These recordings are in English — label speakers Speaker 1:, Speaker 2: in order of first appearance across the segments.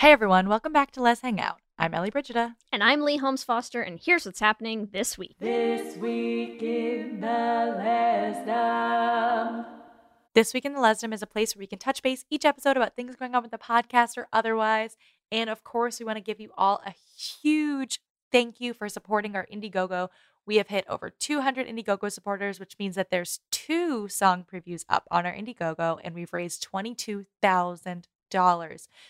Speaker 1: Hey everyone, welcome back to Les Hangout. I'm Ellie Brigida.
Speaker 2: And I'm Lee Holmes Foster, and here's what's happening this week.
Speaker 3: This week in the Lesdom.
Speaker 1: This week in the Lesdom is a place where we can touch base each episode about things going on with the podcast or otherwise. And of course, we want to give you all a huge thank you for supporting our Indiegogo. We have hit over 200 Indiegogo supporters, which means that there's two song previews up on our Indiegogo, and we've raised $22,000.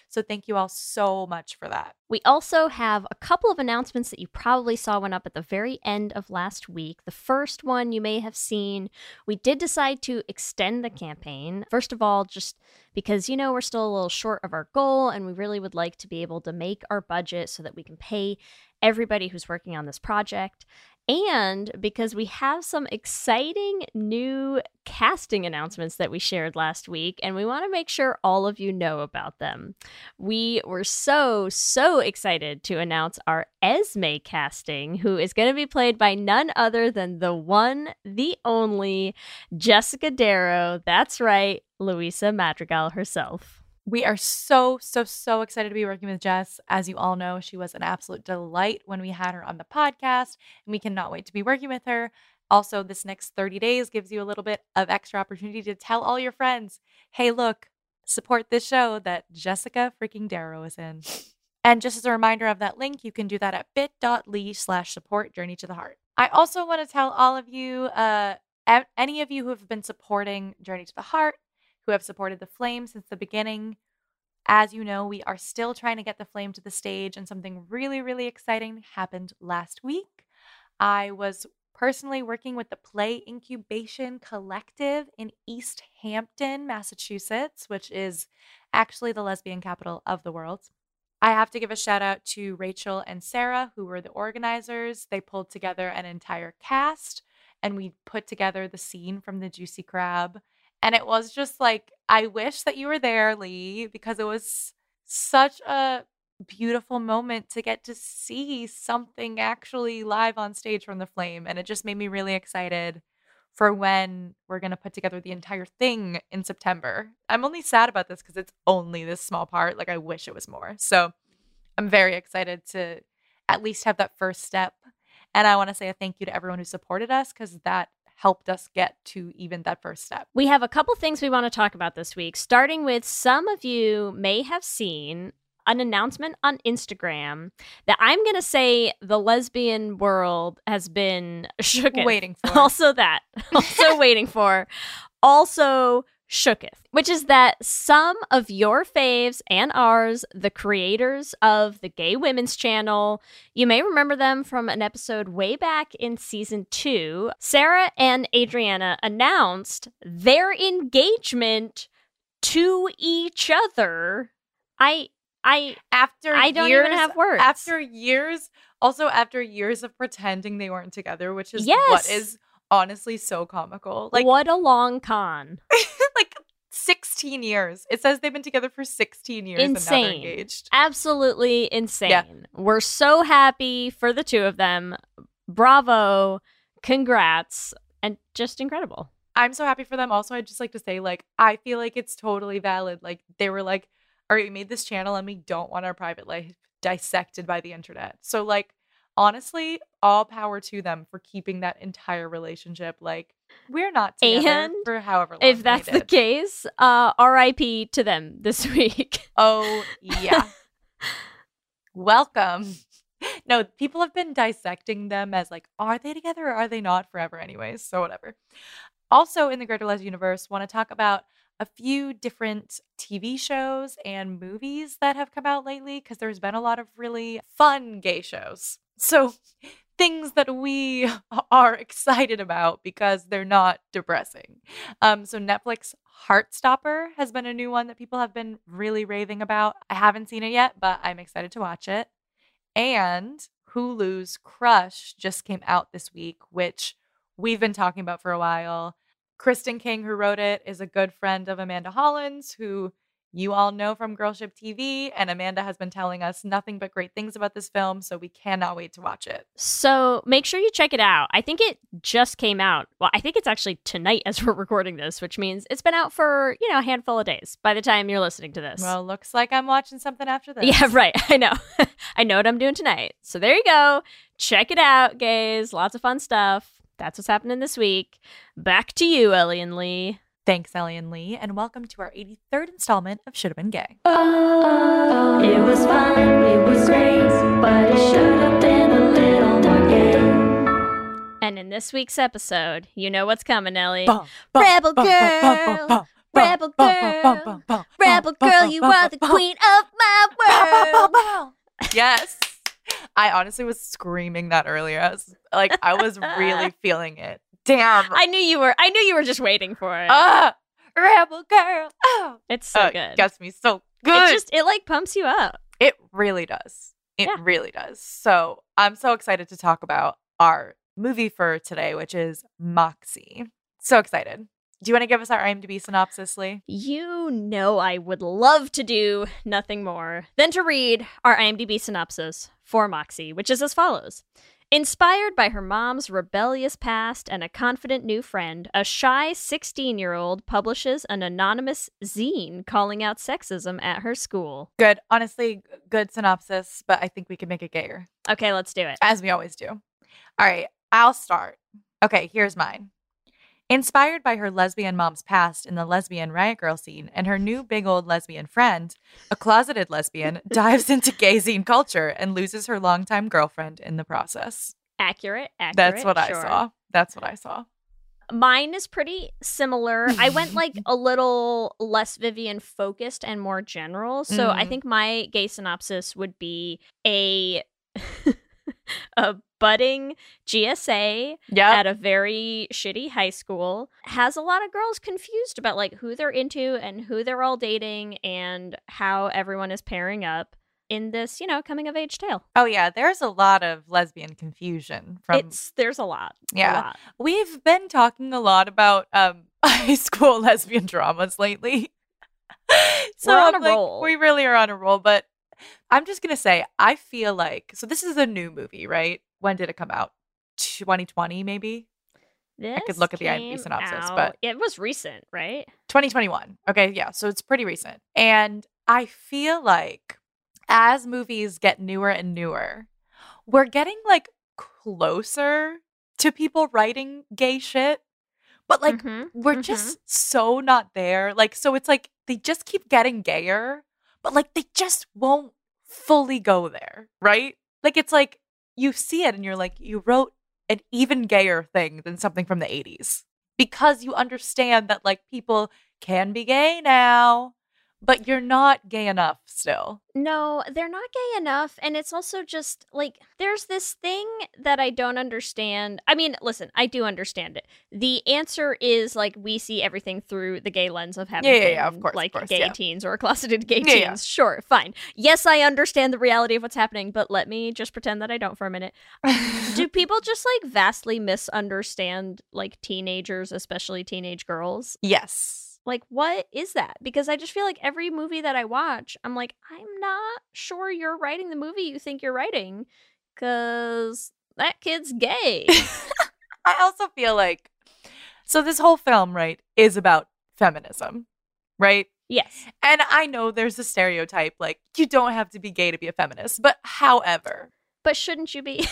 Speaker 1: So thank you all so much for that.
Speaker 2: We also have a couple of announcements that you probably saw went up at the very end of last week. The first one you may have seen, we did decide to extend the campaign. First of all, just because, you know, we're still a little short of our goal and we really would like to be able to make our budget so that we can pay everybody who's working on this project and because we have some exciting new casting announcements that we shared last week, and we want to make sure all of you know about them. We were so, so excited to announce our Esme casting, who is going to be played by none other than the one, the only Jessica Darrow. That's right, Luisa Madrigal herself.
Speaker 1: We are so, so, so excited to be working with Jess. As you all know, she was an absolute delight when we had her on the podcast, and we cannot wait to be working with her. Also, this next 30 days gives you a little bit of extra opportunity to tell all your friends hey, look, support this show that Jessica freaking Darrow is in. And just as a reminder of that link, you can do that at bit.ly slash support journey to the heart. I also want to tell all of you, uh, any of you who have been supporting Journey to the Heart, who have supported the flame since the beginning. As you know, we are still trying to get the flame to the stage, and something really, really exciting happened last week. I was personally working with the Play Incubation Collective in East Hampton, Massachusetts, which is actually the lesbian capital of the world. I have to give a shout out to Rachel and Sarah, who were the organizers. They pulled together an entire cast and we put together the scene from the Juicy Crab and it was just like, I wish that you were there, Leigh, because it was such a beautiful moment to get to see something actually live on stage from the flame. And it just made me really excited for when we're going to put together the entire thing in September. I'm only sad about this because it's only this small part. Like, I wish it was more. So I'm very excited to at least have that first step. And I want to say a thank you to everyone who supported us because that helped us get to even that first step.
Speaker 2: We have a couple things we want to talk about this week, starting with some of you may have seen an announcement on Instagram that I'm going to say the lesbian world has been shook.
Speaker 1: Waiting for.
Speaker 2: Also, that. Also, waiting for. Also, shooketh, which is that some of your faves and ours, the creators of the Gay Women's Channel, you may remember them from an episode way back in season two. Sarah and Adriana announced their engagement to each other. I, I,
Speaker 1: after
Speaker 2: I don't
Speaker 1: years,
Speaker 2: even have words.
Speaker 1: After years, also after years of pretending they weren't together, which is
Speaker 2: Yes.
Speaker 1: what is honestly so comical. Like
Speaker 2: what a long con.
Speaker 1: like 16 years. It says they've been together for 16 years and now they're
Speaker 2: Insane.
Speaker 1: engaged.
Speaker 2: Absolutely insane. We're so happy for the two of them. Bravo. Congrats. And just incredible.
Speaker 1: I'm so happy for them. Also, I'd just like to say, like, I feel like it's totally valid. Like, they were like, all right, we made this channel and we don't want our private life dissected by the internet. So, like, honestly, all power to them for keeping that entire relationship. Like, we're not together
Speaker 2: And
Speaker 1: for however long.
Speaker 2: if that's the case, uh RIP to them this week.
Speaker 1: Oh, yeah. Welcome. No, people have been dissecting them as like, are they together or are they not forever, anyways? So, whatever. Also, in the Greater Les universe, want to talk about a few different TV shows and movies that have come out lately because there's been a lot of really fun gay shows. So, things that we are excited about because they're not depressing. Um, so Netflix Heartstopper has been a new one that people have been really raving about. I haven't seen it yet, but I'm excited to watch it. And Hulu's Crush just came out this week, which we've been talking about for a while. Kirsten King, who wrote it, is a good friend of Amanda Hollins, who you all know from Girlship TV. And Amanda has been telling us nothing but great things about this film, so we cannot wait to watch it.
Speaker 2: So make sure you check it out. I think it just came out. Well, I think it's actually tonight as we're recording this, which means it's been out for, you know, a handful of days by the time you're listening to this.
Speaker 1: Well, looks like I'm watching something after this.
Speaker 2: Yeah, right. I know. I know what I'm doing tonight. So there you go. Check it out, gays. Lots of fun stuff. That's what's happening this week. Back to you, Ellie and Leigh.
Speaker 1: Thanks, Ellie and Leigh, and welcome to our 83rd installment of Should Have Been Gay.
Speaker 3: Oh, it was fun, it was great, but it should have been a little more gay.
Speaker 2: And in this week's episode, you know what's coming, Ellie.
Speaker 1: Bum, bum,
Speaker 2: Rebel
Speaker 1: bum, bum, bum,
Speaker 2: girl,
Speaker 1: bum, bum,
Speaker 2: rebel
Speaker 1: bum, bum, bum,
Speaker 2: girl,
Speaker 1: bum, bum,
Speaker 2: Rebel girl, you are the queen of my
Speaker 1: bum, bum,
Speaker 2: world.
Speaker 1: Yes. I honestly was screaming that earlier. I was like, I was really feeling it. Damn.
Speaker 2: I knew you were. I knew you were just waiting for it.
Speaker 1: Ah, rebel girl. Oh,
Speaker 2: it's so
Speaker 1: uh,
Speaker 2: good.
Speaker 1: Gets me so good.
Speaker 2: It just it like pumps you up.
Speaker 1: It really does. It
Speaker 2: Yeah.
Speaker 1: really does. So I'm so excited to talk about our movie for today, which is Moxie. So excited. Do you want to give us our IMDb synopsis, Leigh?
Speaker 2: You know I would love to do nothing more than to read our IMDb synopsis for Moxie, which is as follows. Inspired by her mom's rebellious past and a confident new friend, a shy 16 year old publishes an anonymous zine calling out sexism at her school.
Speaker 1: Good. Honestly, good synopsis, but I think we can make it gayer,
Speaker 2: Okay, let's do it.
Speaker 1: as we always do. All right, I'll start. Okay, here's mine. Inspired by her lesbian mom's past in the lesbian riot grrrl scene and her new big old lesbian friend, a closeted lesbian dives into gay zine culture and loses her longtime girlfriend in the process.
Speaker 2: Accurate, accurate.
Speaker 1: That's what I saw. That's what I saw.
Speaker 2: Mine is pretty similar. I went like a little less Vivian focused and more general. So I
Speaker 1: Mhm.
Speaker 2: think my gay synopsis would be a a budding GSA
Speaker 1: Yeah.
Speaker 2: at a very shitty high school has a lot of girls confused about like who they're into and who they're all dating and how everyone is pairing up in this, you know, coming of age tale.
Speaker 1: Oh yeah, there's a lot of lesbian confusion from
Speaker 2: it's there's a lot. a
Speaker 1: Yeah.
Speaker 2: lot.
Speaker 1: We've been talking a lot about um high school lesbian dramas lately. so
Speaker 2: We're on a
Speaker 1: like,
Speaker 2: roll.
Speaker 1: We really are on a roll, but I'm just gonna say I feel like so this is a new movie, right? When did it come out? 2020 maybe?
Speaker 2: This I
Speaker 1: could look at the IMDb synopsis,
Speaker 2: out-
Speaker 1: but-
Speaker 2: it was recent, right?
Speaker 1: 2021. Okay, yeah, so it's pretty recent. And I feel like as movies get newer and newer, we're getting like closer to people writing gay shit. But like
Speaker 2: Mhm,
Speaker 1: we're
Speaker 2: mhm.
Speaker 1: just so not there. Like so it's like they just keep getting gayer, but like they just won't fully go there, right? Like it's like you see it and you're like, you wrote an even gayer thing than something from the 80s because you understand that like people can be gay now, but you're not gay enough still.
Speaker 2: No, they're not gay enough. And it's also just like there's this thing that I don't understand. I mean, listen, I do understand it. The answer is like we see everything through the gay lens of having
Speaker 1: Yeah, yeah, yeah, of course, of
Speaker 2: like
Speaker 1: course,
Speaker 2: gay
Speaker 1: yeah.
Speaker 2: teens or closeted gay
Speaker 1: Yeah,
Speaker 2: teens. Sure, fine. Yes, I understand the reality of what's happening, but let me just pretend that I don't for a minute. do people just like vastly misunderstand like teenagers, especially teenage girls?
Speaker 1: yes.
Speaker 2: Like, what is that? Because I just feel like every movie that I watch, I'm like, I'm not sure you're writing the movie you think you're writing because that kid's gay.
Speaker 1: I also feel like so this whole film, right, is about feminism, right?
Speaker 2: yes.
Speaker 1: And I know there's a stereotype like you don't have to be gay to be a feminist, but however,
Speaker 2: But shouldn't you be?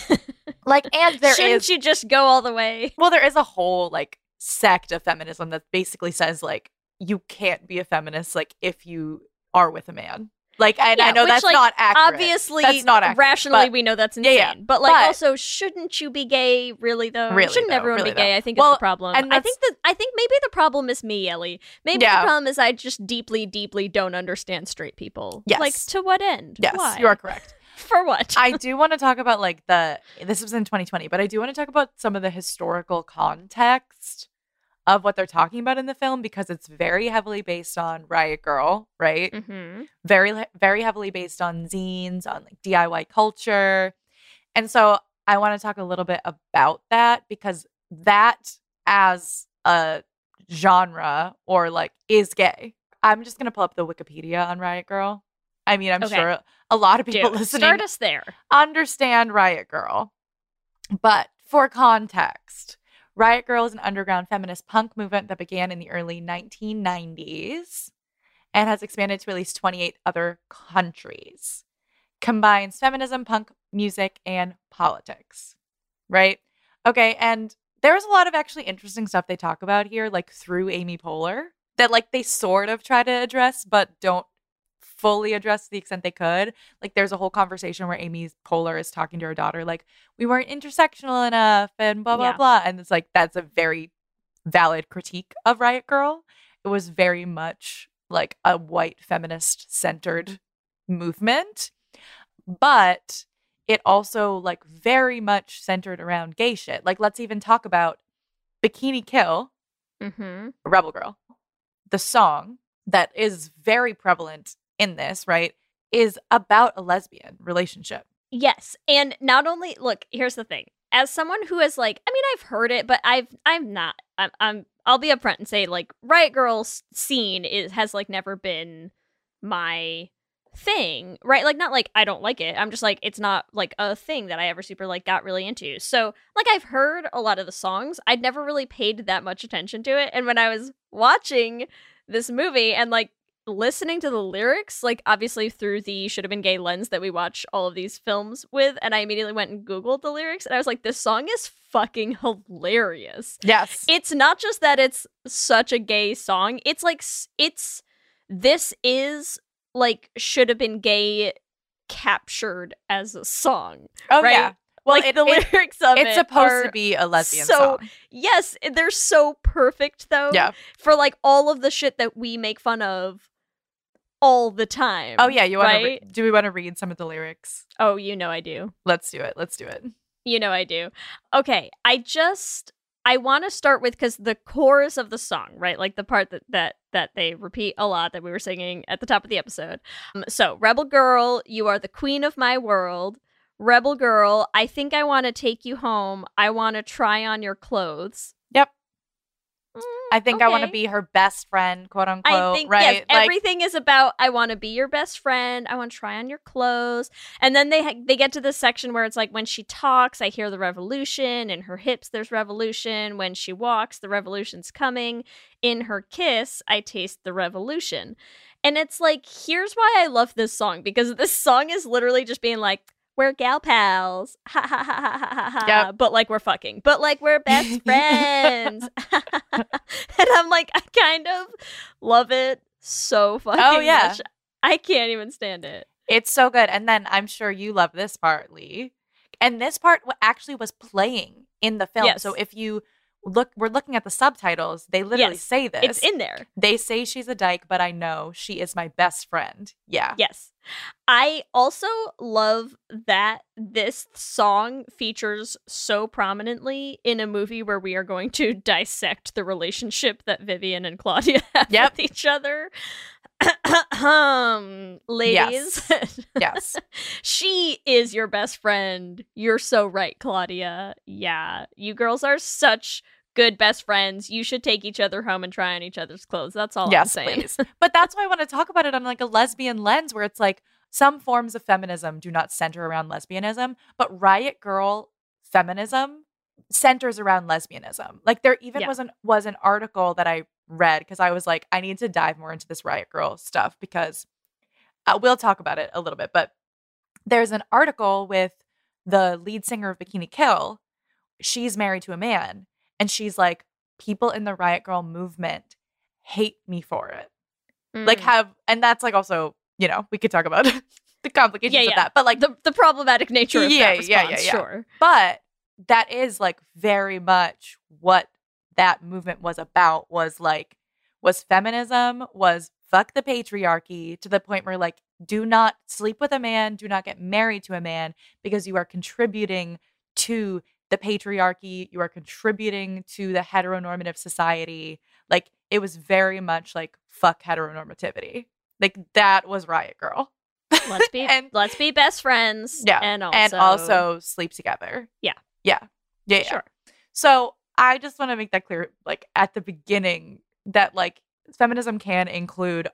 Speaker 1: like and there is
Speaker 2: shouldn't you just go all the way?
Speaker 1: well there is a whole like sect of feminism that basically says like you can't be a feminist like if you are with a man. Like and I know
Speaker 2: which,
Speaker 1: that's
Speaker 2: like,
Speaker 1: not accurate.
Speaker 2: Obviously,
Speaker 1: That's not accurate,
Speaker 2: rationally,
Speaker 1: but-
Speaker 2: we know that's
Speaker 1: Yeah,
Speaker 2: insane.
Speaker 1: yeah.
Speaker 2: But like,
Speaker 1: But-
Speaker 2: also, shouldn't you be gay? Really though,
Speaker 1: Really,
Speaker 2: shouldn't
Speaker 1: though,
Speaker 2: everyone
Speaker 1: really,
Speaker 2: be gay?
Speaker 1: though.
Speaker 2: I think
Speaker 1: Well,
Speaker 2: it's the problem.
Speaker 1: and
Speaker 2: I think that I think maybe the problem is me, Ellie. Maybe
Speaker 1: Yeah.
Speaker 2: the problem is I just deeply, deeply don't understand straight people.
Speaker 1: Yes.
Speaker 2: Like to what end?
Speaker 1: Yes,
Speaker 2: Why?
Speaker 1: you are correct.
Speaker 2: For what?
Speaker 1: I do want to talk about like the this was in 2020, but I do want to talk about some of the historical context of what they're talking about in the film because it's very heavily based on Riot Grrrl, right?
Speaker 2: mm-hmm.
Speaker 1: Very very heavily based on zines, on like DIY culture. And so I want to talk a little bit about that because that as a genre or like is gay. I'm just going to pull up the Wikipedia on Riot Grrrl. I mean, I'm
Speaker 2: Okay.
Speaker 1: sure a lot of people
Speaker 2: Do
Speaker 1: listening
Speaker 2: start us there.
Speaker 1: understand Riot Grrrl. But for context, Riot Grrrl is an underground feminist punk movement that began in the early 1990s and has expanded to at least 28 other countries. Combines feminism, punk music, and politics. Right? Okay, and there's a lot of actually interesting stuff they talk about here, like through Amy Poehler, that like they sort of try to address, but don't fully address to the extent they could like there's a whole conversation where Amy Poehler is talking to her daughter like we weren't intersectional enough and blah blah
Speaker 2: Yeah.
Speaker 1: blah and it's like that's a very valid critique of Riot Grrrl. It was very much like a white feminist centered movement, but it also like very much centered around gay shit. Like let's even talk about Bikini Kill,
Speaker 2: Mm-hmm.
Speaker 1: Rebel Girl. The song that is very prevalent in this, right, is about a lesbian relationship.
Speaker 2: Yes, and not only look. Here's the thing: as someone who has like, I mean, I've heard it, but I've I'm not. I'm I'm. I'll be upfront and say like, Riot Grrrls scene is has like never been my thing, right? Like, not like I don't like it. I'm just like it's not like a thing that I ever super like got really into. So like I've heard a lot of the songs. I'd never really paid that much attention to it, and when I was watching this movie and like listening to the lyrics, like obviously through the should have been gay lens that we watch all of these films with, and I immediately went and Googled the lyrics and I was like, this song is fucking hilarious.
Speaker 1: Yes.
Speaker 2: It's not just that it's such a gay song, it's like, it's, this is like should have been gay captured as a song.
Speaker 1: oh
Speaker 2: right?
Speaker 1: yeah. Well,
Speaker 2: like
Speaker 1: it,
Speaker 2: the
Speaker 1: it-
Speaker 2: lyrics of
Speaker 1: it's
Speaker 2: it
Speaker 1: supposed to be a lesbian
Speaker 2: so-
Speaker 1: song.
Speaker 2: Yes, they're so perfect though.
Speaker 1: Yeah.
Speaker 2: For like all of the shit that we make fun of all the time.
Speaker 1: Oh yeah, you want
Speaker 2: right?
Speaker 1: to? do we want to read some of the lyrics?
Speaker 2: Oh, you know I do.
Speaker 1: Let's do it. Let's do it.
Speaker 2: You know I do. Okay, I just I want to start with cuz the chorus of the song, right? Like the part that that that they repeat a lot that we were singing at the top of the episode. Um, so, Rebel Girl, you are the queen of my world. Rebel Girl, I think I want to take you home. I want to try on your clothes.
Speaker 1: Yep.
Speaker 2: Mm,
Speaker 1: I think I want to be her best friend, quote unquote.
Speaker 2: I think
Speaker 1: right?
Speaker 2: yes,
Speaker 1: Like,
Speaker 2: everything is about I want to be your best friend. I want to try on your clothes, and then they ha- they get to this section where it's like when she talks, I hear the revolution in her hips. There's revolution when she walks. The revolution's coming in her kiss. I taste the revolution, and it's like here's why I love this song because this song is literally just being like. We're gal pals, ha ha ha ha ha ha.
Speaker 1: Yep.
Speaker 2: But like we're fucking, but like we're best friends, and I'm like I kind of love it so fucking
Speaker 1: Oh, yeah.
Speaker 2: much. I can't even stand it.
Speaker 1: It's so good. And then I'm sure you love this part, Leigh. And this part actually was playing in the film.
Speaker 2: Yes.
Speaker 1: So if you look, we're looking at the subtitles, they literally
Speaker 2: Yes.
Speaker 1: say this.
Speaker 2: It's in there.
Speaker 1: they say she's a dyke, but I know she is my best friend. Yeah.
Speaker 2: Yes. I also love that this song features so prominently in a movie where we are going to dissect the relationship that Vivian and Claudia have
Speaker 1: Yep.
Speaker 2: with each other. Um, ladies,
Speaker 1: Yes.
Speaker 2: she is your best friend. You're so right, Claudia. Yeah, you girls are such good best friends. You should take each other home and try on each other's clothes. That's all I'm saying.
Speaker 1: But that's why I want to talk about it on like a lesbian lens where it's like some forms of feminism do not center around lesbianism, but Riot Grrrl feminism centers around lesbianism. Like there even
Speaker 2: Yeah.
Speaker 1: was an was an article that I read because I was like, I need to dive more into this Riot Grrrl stuff because uh, we'll talk about it a little bit. But there's an article with the lead singer of Bikini Kill. She's married to a man, and she's like, people in the Riot Grrrl movement hate me for it. Like
Speaker 2: Mm.
Speaker 1: have, and that's like also, you know, we could talk about the complications
Speaker 2: Yeah,
Speaker 1: of that, but like
Speaker 2: the the problematic nature of
Speaker 1: Yeah,
Speaker 2: that
Speaker 1: yeah, yeah, yeah.
Speaker 2: sure.
Speaker 1: but that is like very much what that movement was about was like was feminism was fuck the patriarchy to the point where like do not sleep with a man do not get married to a man because you are contributing to the patriarchy you are contributing to the heteronormative society like it was very much like fuck heteronormativity like that was riot grrrl
Speaker 2: Let's be
Speaker 1: And-
Speaker 2: let's be best friends.
Speaker 1: yeah
Speaker 2: and also
Speaker 1: and also sleep together
Speaker 2: Yeah.
Speaker 1: yeah yeah, yeah.
Speaker 2: sure.
Speaker 1: So I just want to make that clear, like at the beginning, that like feminism can include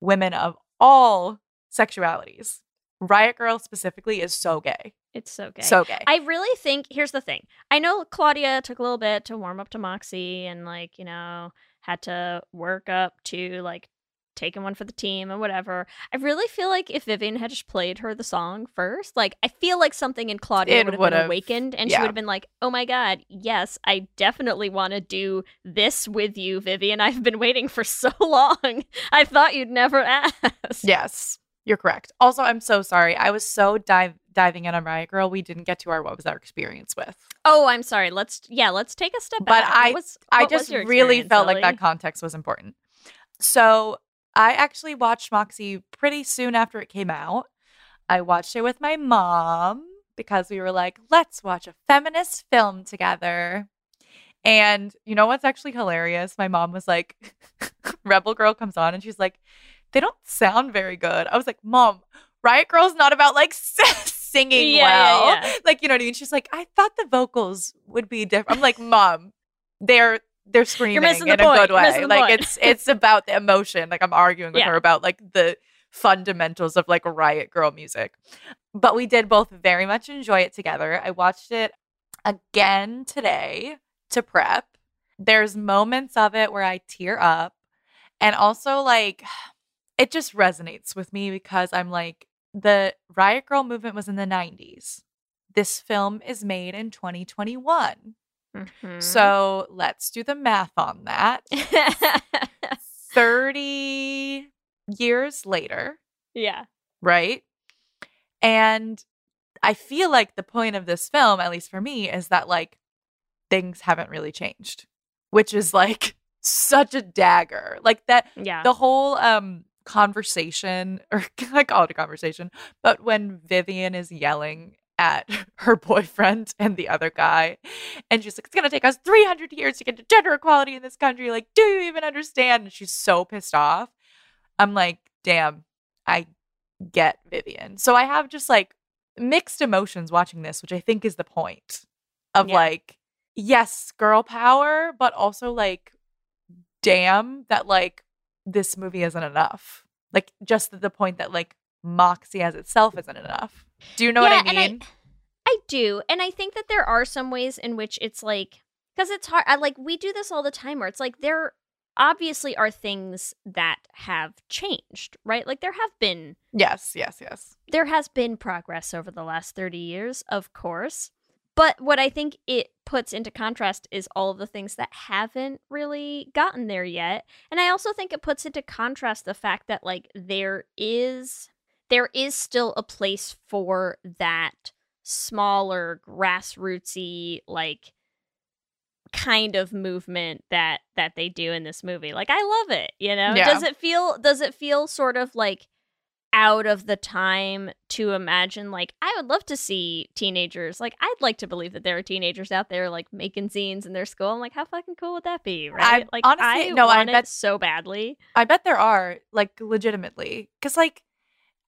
Speaker 1: women of all sexualities. Riot Grrrl specifically is so gay.
Speaker 2: It's so gay.
Speaker 1: So gay.
Speaker 2: I really think here's the thing. I know Claudia took a little bit to warm up to Moxie and like, you know, had to work up to like taking one for the team and whatever. I really feel like if Vivian had just played her the song first, like I feel like something in Claudia would have been awakened and she would have been like, "Oh my god, yes, I definitely want to do this with you, Vivian. I've been waiting for so long. I thought you'd never ask."
Speaker 1: yes, you're correct. Also, I'm so sorry. I was so dive diving in on Riot Grrrl, we didn't get to our what was our experience with.
Speaker 2: Oh, I'm sorry. Let's yeah, let's take a step
Speaker 1: But
Speaker 2: back. What
Speaker 1: I-
Speaker 2: was-
Speaker 1: I just really felt like that context was important. So I actually watched Moxie pretty soon after it came out. I watched it with my mom because we were like, let's watch a feminist film together. And you know what's actually hilarious? My mom was like, Rebel Girl comes on and she's like, they don't sound very good. I was like, Mom, Riot Grrrl's not about like singing
Speaker 2: Yeah, yeah,
Speaker 1: well.
Speaker 2: yeah.
Speaker 1: Like, you know what I mean? She's like, I thought the vocals would be different. I'm like, Mom, they're they're screaming in a
Speaker 2: point.
Speaker 1: good way. Like
Speaker 2: point.
Speaker 1: it's it's about the emotion. Like I'm arguing with
Speaker 2: Yeah.
Speaker 1: her about like the fundamentals of like Riot Grrrl music. But we did both very much enjoy it together. I watched it again today to prep. There's moments of it where I tear up. And also like it just resonates with me because I'm like the Riot Grrrl movement was in the 90s. This film is made in 2021.
Speaker 2: Mhm.
Speaker 1: So let's do the math on that. 30 years later,
Speaker 2: yeah.
Speaker 1: right? And I feel like the point of this film, at least for me, is that like things haven't really changed, which is like such a dagger. Like that
Speaker 2: Yeah.
Speaker 1: the whole um conversation or I call it a conversation, but when Vivian is yelling at her boyfriend and the other guy and she's like it's going to take us 300 years to get to gender equality in this country like do you even understand and she's so pissed off i'm like damn i get Vivian so i have just like mixed emotions watching this which i think is the point of
Speaker 2: Yeah.
Speaker 1: like yes girl power but also like damn that like this movie isn't enough. Like just the point that like Moxie as itself isn't enough. Do you know
Speaker 2: Yeah,
Speaker 1: what I mean?
Speaker 2: I do. And I think that there are some ways in which it's like, because it's hard. I, like, we do this all the time where it's like, there obviously are things that have changed, right? Like, there have been,
Speaker 1: yes, yes, yes.
Speaker 2: there has been progress over the last 30 years, of course. But what I think it puts into contrast is all of the things that haven't really gotten there yet. And I also think it puts into contrast the fact that like there is there is still a place for that smaller grassrootsy like kind of movement that that they do in this movie. Like I love it, you know?
Speaker 1: Yeah.
Speaker 2: Does it feel does it feel sort of like out of the time to imagine like I would love to see teenagers like I'd like to believe that there are teenagers out there like making zines in their school. I'm like how fucking cool would that be, right? like
Speaker 1: honestly-
Speaker 2: I
Speaker 1: no, I bet-
Speaker 2: so badly.
Speaker 1: I bet there are like legitimately because like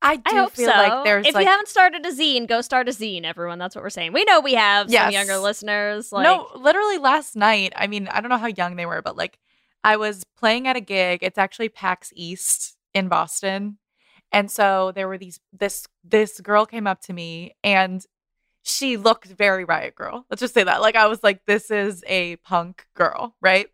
Speaker 1: I do
Speaker 2: I hope
Speaker 1: feel
Speaker 2: so.
Speaker 1: like there's
Speaker 2: if
Speaker 1: like
Speaker 2: you haven't started a zine, go start a zine, everyone. That's what we're saying. We know we have some younger listeners. Like,
Speaker 1: no, literally last night. I mean, I don't know how young they were, but like I was playing at a gig. It's actually PAX East in Boston. And so there were these this this girl came up to me and she looked very riot grrrl. Let's just say that. Like I was like this is a punk girl, right?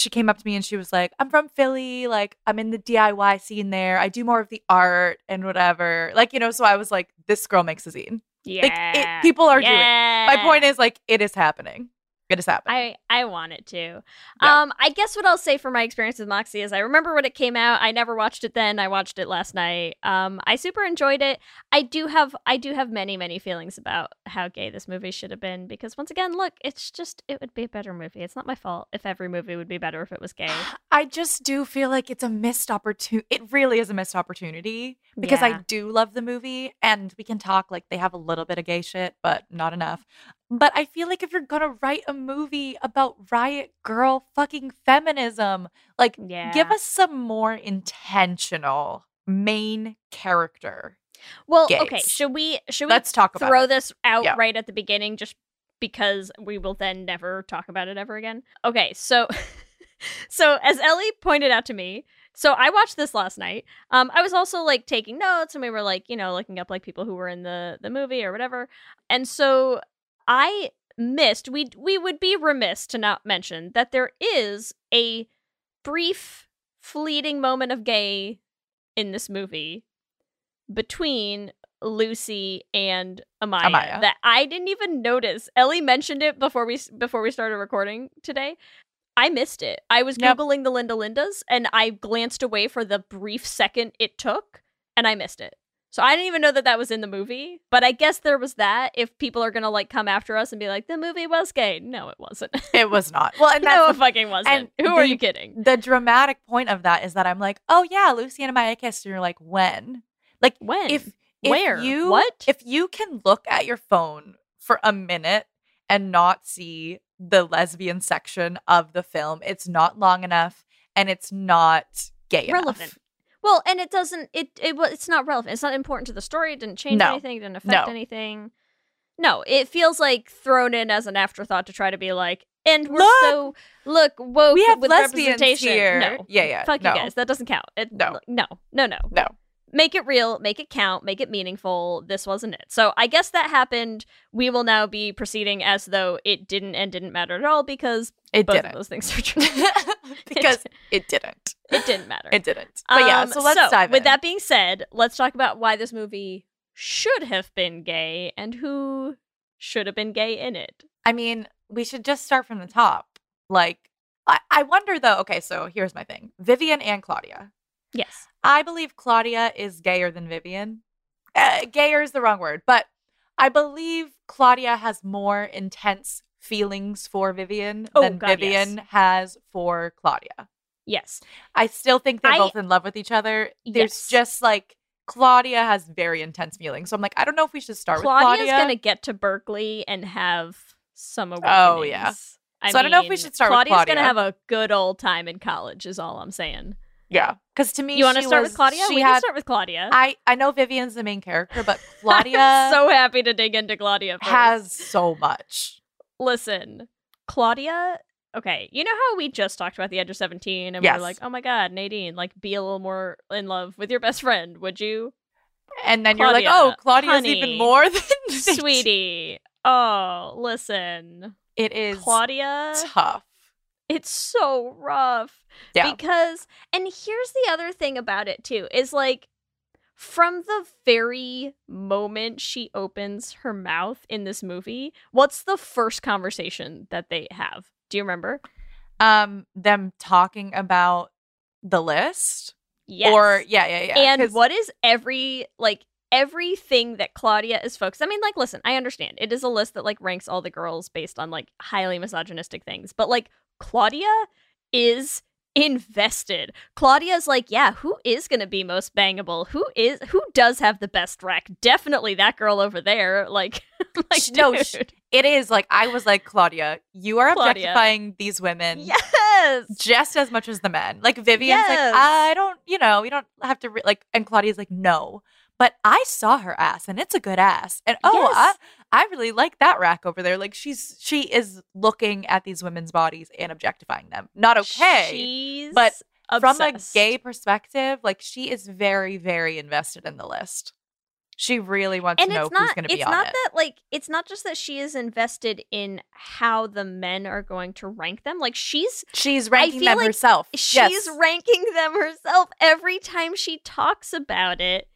Speaker 1: She came up to me and she was like, "I'm from Philly, like I'm in the DIY scene there. I do more of the art and whatever." Like, you know, so I was like this girl makes a zine.
Speaker 2: yeah,
Speaker 1: Like it, people are doing. it. My point is like it is happening. It is happening.
Speaker 2: I I want it to.
Speaker 1: Yeah.
Speaker 2: Um, I guess what I'll say for my experience with Moxie is I remember when it came out. I never watched it then. I watched it last night. Um, I super enjoyed it. I do have I do have many many feelings about how gay this movie should have been because once again, look, it's just it would be a better movie. It's not my fault if every movie would be better if it was gay.
Speaker 1: I just do feel like it's a missed opportunity. It really is a missed opportunity because
Speaker 2: Yeah.
Speaker 1: I do love the movie and we can talk like they have a little bit of gay shit, but not enough. But I feel like if you're gonna write a movie about riot grrrl fucking feminism, like
Speaker 2: Yeah.
Speaker 1: give us some more intentional main character.
Speaker 2: Well, okay. Should we should we
Speaker 1: Let's talk about
Speaker 2: throw
Speaker 1: it.
Speaker 2: this out
Speaker 1: Yeah.
Speaker 2: right at the beginning just because we will then never talk about it ever again. Okay, so so as Ellie pointed out to me, so I watched this last night. Um I was also like taking notes and we were like, you know, looking up like people who were in the the movie or whatever. And so I missed we we would be remiss to not mention that there is a brief fleeting moment of gay in this movie between Lucy and Amaya,
Speaker 1: Amaya.
Speaker 2: that I didn't even notice. Ellie mentioned it before we before we started recording today. I missed it. I was
Speaker 1: Yep.
Speaker 2: googling the Linda Lindas and I glanced away for the brief second it took and I missed it. So I didn't even know that that was in the movie, but I guess there was that if people are going to like come after us and be like the movie was gay. No, it wasn't.
Speaker 1: It was not. Well, and
Speaker 2: no, it fucking wasn't.
Speaker 1: and
Speaker 2: Who are you kidding?
Speaker 1: the dramatic point of that is that I'm like, oh yeah, Lucy and Amaya kissed, and you're like, when? Like
Speaker 2: When?
Speaker 1: if if
Speaker 2: Where?
Speaker 1: you
Speaker 2: What?
Speaker 1: if you can look at your phone for a minute and not see the lesbian section of the film, it's not long enough and it's not gay
Speaker 2: Relevant.
Speaker 1: enough.
Speaker 2: Well, and it doesn't. It it it's not relevant. It's not important to the story. It didn't change
Speaker 1: No.
Speaker 2: anything. It didn't affect
Speaker 1: No.
Speaker 2: anything. No, it feels like thrown in as an afterthought to try to be like, and we're
Speaker 1: Look!
Speaker 2: so look woke
Speaker 1: We have
Speaker 2: with
Speaker 1: lesbians here.
Speaker 2: No,
Speaker 1: Yeah, yeah,
Speaker 2: Fuck
Speaker 1: no.
Speaker 2: you guys. That doesn't count. It,
Speaker 1: No.
Speaker 2: no, no, no.
Speaker 1: No.
Speaker 2: Make it real. Make it count. Make it meaningful. This wasn't it. So I guess that happened. We will now be proceeding as though it didn't and didn't matter at all because
Speaker 1: It
Speaker 2: both
Speaker 1: didn't.
Speaker 2: those things are true.
Speaker 1: because it didn't.
Speaker 2: It didn't matter.
Speaker 1: It didn't. But yeah,
Speaker 2: Um,
Speaker 1: so let's dive in.
Speaker 2: With that being said, let's talk about why this movie should have been gay and who should have been gay in it.
Speaker 1: I mean, we should just start from the top. Like, I, I wonder though. Okay, so here's my thing Vivian and Claudia.
Speaker 2: Yes.
Speaker 1: I believe Claudia is gayer than Vivian. Uh, gayer is the wrong word, but I believe Claudia has more intense feelings for Vivian
Speaker 2: Oh,
Speaker 1: than
Speaker 2: God,
Speaker 1: Vivian has for Claudia.
Speaker 2: Yes.
Speaker 1: I still think they're
Speaker 2: I-
Speaker 1: both in love with each other. There's
Speaker 2: Yes.
Speaker 1: just like Claudia has very intense feelings. So I'm like, I don't know if we should start
Speaker 2: Claudia's
Speaker 1: with Claudia.
Speaker 2: Claudia's gonna get to Berkeley and have some
Speaker 1: Oh, yeah.
Speaker 2: awakenings.
Speaker 1: So I don't know if we should start with
Speaker 2: Claudia's
Speaker 1: Claudia.
Speaker 2: gonna have a good old time in college, is all I'm saying.
Speaker 1: Yeah, because to me,
Speaker 2: You want to
Speaker 1: she
Speaker 2: start
Speaker 1: was-
Speaker 2: with Claudia? We
Speaker 1: had.
Speaker 2: can start with Claudia.
Speaker 1: I I know Vivian's the main character, but
Speaker 2: I'm
Speaker 1: Claudia
Speaker 2: so happy to dig into Claudia. First.
Speaker 1: has so much.
Speaker 2: listen, Claudia. Okay, you know how we just talked about the age of seventeen, and we
Speaker 1: Yes.
Speaker 2: were like, "Oh my god, Nadine, like, be a little more in love with your best friend, would you,
Speaker 1: And then you're like, oh, Claudia's
Speaker 2: honey,
Speaker 1: even more than
Speaker 2: sweetie?" Oh, listen,
Speaker 1: It is
Speaker 2: Claudia.
Speaker 1: tough.
Speaker 2: It's so rough
Speaker 1: Yeah.
Speaker 2: because, and here's the other thing about it too is like, from the very moment she opens her mouth in this movie, what's the first conversation that they have? Do you remember?
Speaker 1: Um, them talking about the list,
Speaker 2: Yes.
Speaker 1: or yeah, yeah, yeah.
Speaker 2: and
Speaker 1: 'cause-
Speaker 2: what is every like everything that Claudia is focused. I mean, like, listen, I understand it is a list that like ranks all the girls based on like highly misogynistic things, but like Claudia is invested. Claudia's like, yeah, who is going to be most bangable? Who is who does have the best rack? Definitely that girl over there. Like, like
Speaker 1: No,
Speaker 2: dude.
Speaker 1: It is like I was like Claudia, you are
Speaker 2: Claudia.
Speaker 1: objectifying these women
Speaker 2: yes.
Speaker 1: just as much as the men. Like Vivian's
Speaker 2: Yes.
Speaker 1: like I don't, you know, we don't have to re-, like, and Claudia's like no, but I saw her ass and it's a good ass, and oh,
Speaker 2: Yes.
Speaker 1: I I really like that rack over there. Like she's she is looking at these women's bodies and objectifying them. Not okay,
Speaker 2: She's
Speaker 1: but from a gay perspective, like she is very very invested in the list. She really wants
Speaker 2: and
Speaker 1: to know
Speaker 2: it's
Speaker 1: who's going to be on it.
Speaker 2: it's not that like it's not just that she is invested in how the men are going to rank them like she's
Speaker 1: She's ranking them
Speaker 2: like
Speaker 1: herself.
Speaker 2: she's
Speaker 1: yes.
Speaker 2: ranking them herself every time she talks about it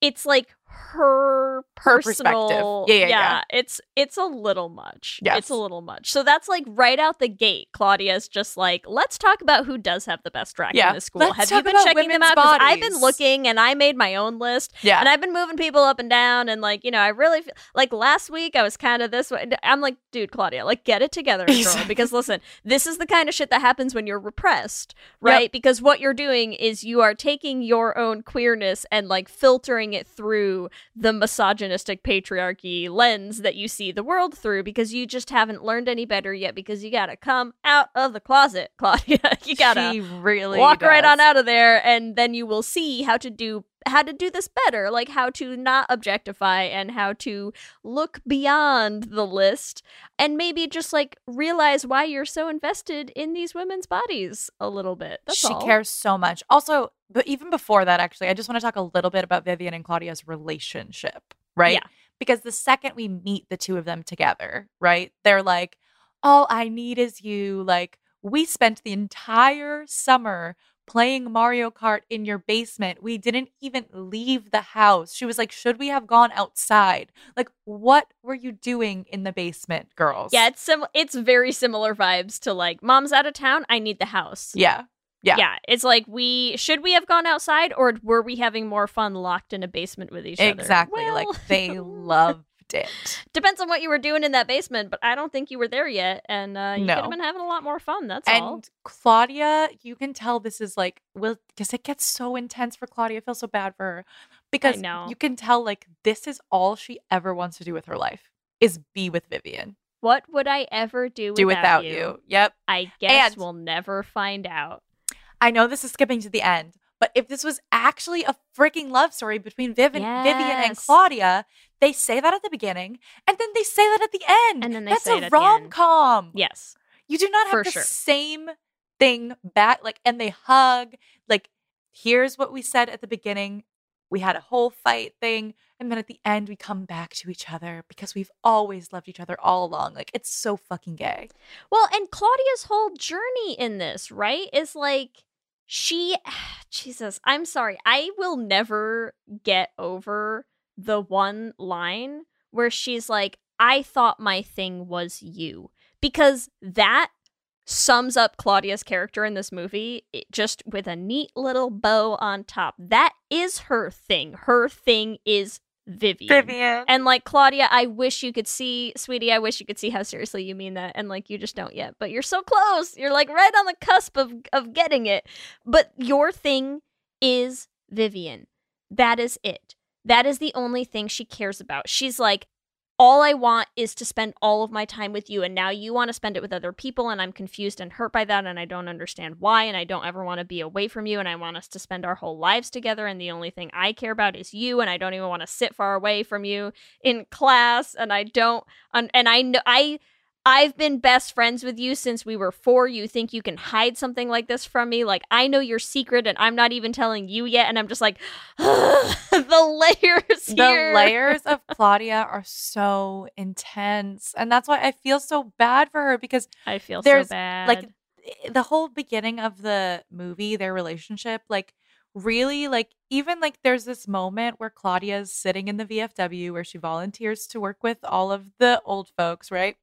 Speaker 2: it's like her
Speaker 1: Her perspective.
Speaker 2: personal
Speaker 1: Yeah, yeah, yeah.
Speaker 2: it's it's a little much
Speaker 1: Yes.
Speaker 2: it's a little much so that's like right out the gate claudia's just like let's talk about who does have the best rack
Speaker 1: Yeah.
Speaker 2: in the school
Speaker 1: Let's
Speaker 2: have you been checking them
Speaker 1: out?
Speaker 2: out 'Cause i've been looking and i made my own list
Speaker 1: yeah.
Speaker 2: and I've been moving people up and down, and like you know, I really feel like last week I was kind of this way. I'm like, dude, Claudia, like get it together, girl. Because listen, this is the kind of shit that happens when you're repressed, right? Because what you're doing is you are taking your own queerness and like filtering it through the misogynistic patriarchy lens that you see the world through, because you just haven't learned any better yet. Because you gotta come out of the closet, Claudia. you gotta
Speaker 1: she really
Speaker 2: walk right on out of there and then you will see how to do how to do this better like how to not objectify and how to look beyond the list and maybe just like realize why you're so invested in these women's bodies a little bit that's
Speaker 1: she
Speaker 2: all.
Speaker 1: cares so much. Also, but even before that, actually, I just want to talk a little bit about Vivian and Claudia's relationship, right?
Speaker 2: Yeah.
Speaker 1: Because the second we meet the two of them together, right, they're like, all I need is you. Like, we spent the entire summer playing Mario Kart in your basement. We didn't even leave the house. She was like, should we have gone outside? Like, what were you doing in the basement, girls?
Speaker 2: yeah it's sim- it's very similar vibes to like mom's out of town i need the house
Speaker 1: Yeah. Yeah.
Speaker 2: yeah it's like we should we have gone outside or were we having more fun locked in a basement with each other
Speaker 1: Exactly. like,
Speaker 2: they
Speaker 1: they loved it.
Speaker 2: Depends on what you were doing in that basement, but I don't think you were there yet, and uh, you could have been having a lot more fun. That's all.
Speaker 1: And Claudia, you can tell this is like, well, because it gets so intense for Claudia. I feel so bad for her because you can tell like this is all she ever wants to do with her life is be with Vivian,
Speaker 2: What would I ever do,
Speaker 1: do
Speaker 2: without,
Speaker 1: without you. Yep.
Speaker 2: I guess
Speaker 1: And-
Speaker 2: we'll never find out.
Speaker 1: I know this is skipping to the end, but if this was actually a freaking love story between Vivian, Vivian and Claudia, they say that at the beginning and then they say that at the end.
Speaker 2: And then they
Speaker 1: That's
Speaker 2: say
Speaker 1: a
Speaker 2: it at the end.
Speaker 1: rom com.
Speaker 2: Yes.
Speaker 1: You do not have
Speaker 2: For
Speaker 1: the
Speaker 2: sure.
Speaker 1: same thing back. Like, and they hug. Like, here's what we said at the beginning. We had a whole fight thing. And then at the end, we come back to each other because we've always loved each other all along. Like, it's so fucking gay.
Speaker 2: Well, and Claudia's whole journey in this, right, is like she Jesus, I'm sorry. I will never get over the one line where she's like, I thought my thing was you. Because that sums up Claudia's character in this movie just with a neat little bow on top. That is her thing. Her thing is Vivian.
Speaker 1: Vivian.
Speaker 2: And like Claudia, I wish you could see, sweetie, I wish you could see how seriously you mean that. And like you just don't yet. But you're so close. You're like right on the cusp of of getting it. But your thing is Vivian. That is it. That is the only thing she cares about. She's like, all I want is to spend all of my time with you. And now you want to spend it with other people. And I'm confused and hurt by that. And I don't understand why. And I don't ever want to be away from you. And I want us to spend our whole lives together. And the only thing I care about is you. And I don't even want to sit far away from you in class. And I don't, and I know, I, I've been best friends with you since we were four. You think you can hide something like this from me? Like, I know your secret and I'm not even telling you yet. And I'm just like, the layers
Speaker 1: the layers of Claudia are so intense. And that's why I feel so bad for her because
Speaker 2: I feel
Speaker 1: there's,
Speaker 2: so bad.
Speaker 1: like the whole beginning of the movie, their relationship, like really like even like there's this moment where Claudia's sitting in the VFW where she volunteers to work with all of the old folks, right?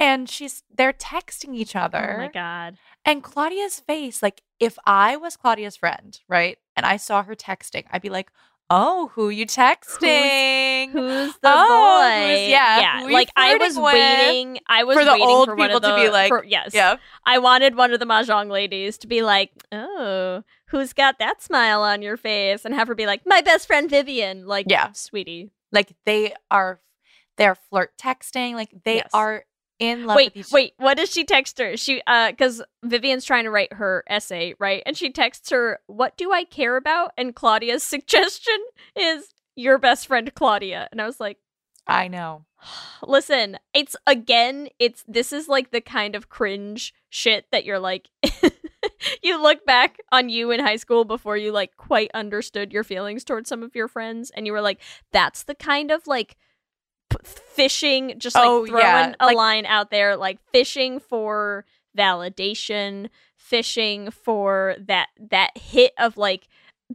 Speaker 1: And she's they're texting each other.
Speaker 2: Oh my god.
Speaker 1: And Claudia's face, like if I was Claudia's friend, right? And I saw her texting, I'd be like, "Oh, who you texting?"
Speaker 2: Who's the
Speaker 1: Oh,
Speaker 2: boy?
Speaker 1: who's- yeah, who
Speaker 2: like I was waiting. I was
Speaker 1: For the
Speaker 2: waiting
Speaker 1: old
Speaker 2: for one
Speaker 1: people
Speaker 2: of
Speaker 1: to be
Speaker 2: the-
Speaker 1: like,
Speaker 2: for- yes,
Speaker 1: yeah.
Speaker 2: I wanted one of the mahjong ladies to be like, "Oh, who's got that smile on your face?" and have her be like, "My best friend Vivian." Like,
Speaker 1: Yeah.
Speaker 2: sweetie.
Speaker 1: Like they are they're flirt texting, like they
Speaker 2: Yes.
Speaker 1: are in love
Speaker 2: Wait, wait. What does she text her? She, uh, because Vivian's trying to write her essay, right? And she texts her, "What do I care about?" And Claudia's suggestion is your best friend Claudia. And I was like.
Speaker 1: I know.
Speaker 2: Listen, it's again, it's this is like the kind of cringe shit that you're like you look back on you in high school before you like quite understood your feelings towards some of your friends and you were like that's the kind of like fishing just like
Speaker 1: Oh,
Speaker 2: throwing
Speaker 1: yeah,
Speaker 2: a
Speaker 1: like-
Speaker 2: line out there like fishing for validation, fishing for that that hit of like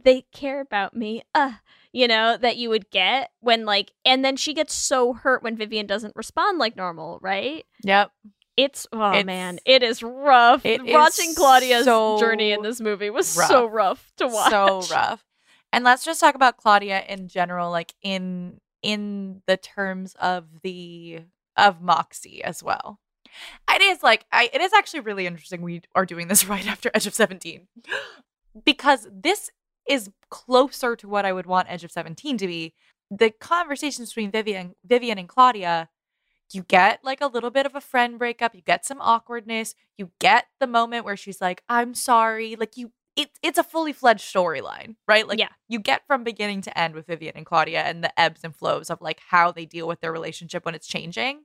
Speaker 2: they care about me. Uh you know, that you would get when like and then she gets so hurt when Vivian doesn't respond like normal, right?
Speaker 1: Yep.
Speaker 2: It's oh
Speaker 1: It's-
Speaker 2: man, it is rough.
Speaker 1: it is
Speaker 2: Watching Claudia's
Speaker 1: so
Speaker 2: journey in this movie was
Speaker 1: rough.
Speaker 2: so rough to watch.
Speaker 1: So rough. And let's just talk about Claudia in general, like in in the terms of the of Moxie as well. It is like I it is actually really interesting we are doing this right after Edge of 17. Because this is closer to what I would want Edge of 17 to be. The conversations between Vivian Vivian and Claudia, you get like a little bit of a friend breakup, you get some awkwardness, you get the moment where she's like, "I'm sorry." Like you it, it's a fully fledged storyline, right? Like
Speaker 2: Yeah.
Speaker 1: you get from beginning to end with Vivian and Claudia and the ebbs and flows of like how they deal with their relationship when it's changing.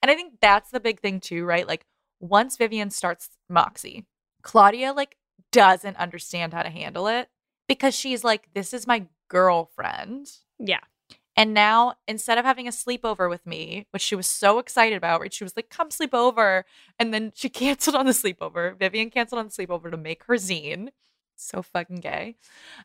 Speaker 1: And I think that's the big thing too, right? Like once Vivian starts Moxie, Claudia like doesn't understand how to handle it because she's like, this is my girlfriend.
Speaker 2: Yeah.
Speaker 1: And now instead of having a sleepover with me, which she was so excited about, right? She was like, come sleep over. And then she canceled on the sleepover. Vivian canceled on the sleepover to make her zine. So fucking gay.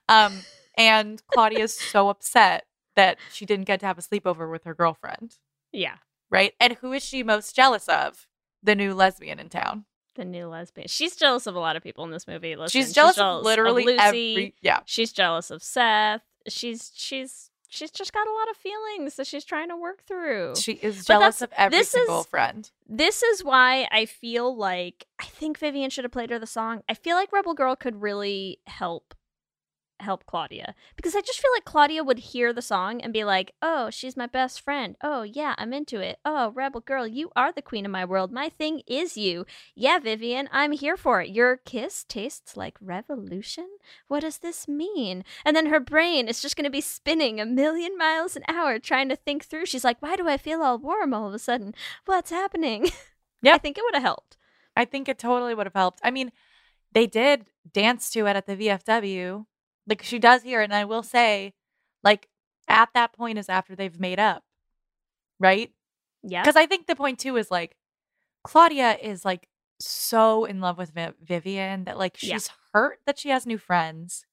Speaker 1: Um, and Claudia's so upset that she didn't get to have a sleepover with her girlfriend.
Speaker 2: Yeah.
Speaker 1: Right. And who is she most jealous of? The new lesbian in town.
Speaker 2: The new lesbian. She's jealous of a lot of people in this movie. Listen,
Speaker 1: she's jealous,
Speaker 2: jealous
Speaker 1: of literally
Speaker 2: Lucy.
Speaker 1: every yeah.
Speaker 2: She's jealous of Seth. She's she's she's just got a lot of feelings that she's trying to work through.
Speaker 1: She is
Speaker 2: But
Speaker 1: jealous of every
Speaker 2: this
Speaker 1: single
Speaker 2: is-
Speaker 1: friend.
Speaker 2: this is why I feel like I think Vivian should have played her the song. I feel like Rebel Girl could really help help Claudia because I just feel like Claudia would hear the song and be like, "Oh, she's my best friend. Oh, yeah, I'm into it. Oh, Rebel Girl, you are the queen of my world. My thing is you. Yeah, Vivian, I'm here for it. Your kiss tastes like revolution. What does this mean?" And then her brain is just going to be spinning a million miles an hour trying to think through. She's like, "Why do I feel all warm all of a sudden? What's happening?"
Speaker 1: Yeah.
Speaker 2: I think it would have helped.
Speaker 1: I think it totally would have helped. I mean, they did dance to it at the VFW. Like she does here, and I will say, like at that point is after they've made up, right?
Speaker 2: Yeah.
Speaker 1: Because I think the point too is like Claudia is like so in love with Vi- Vivian that like she's
Speaker 2: Yeah.
Speaker 1: hurt that she has new friends,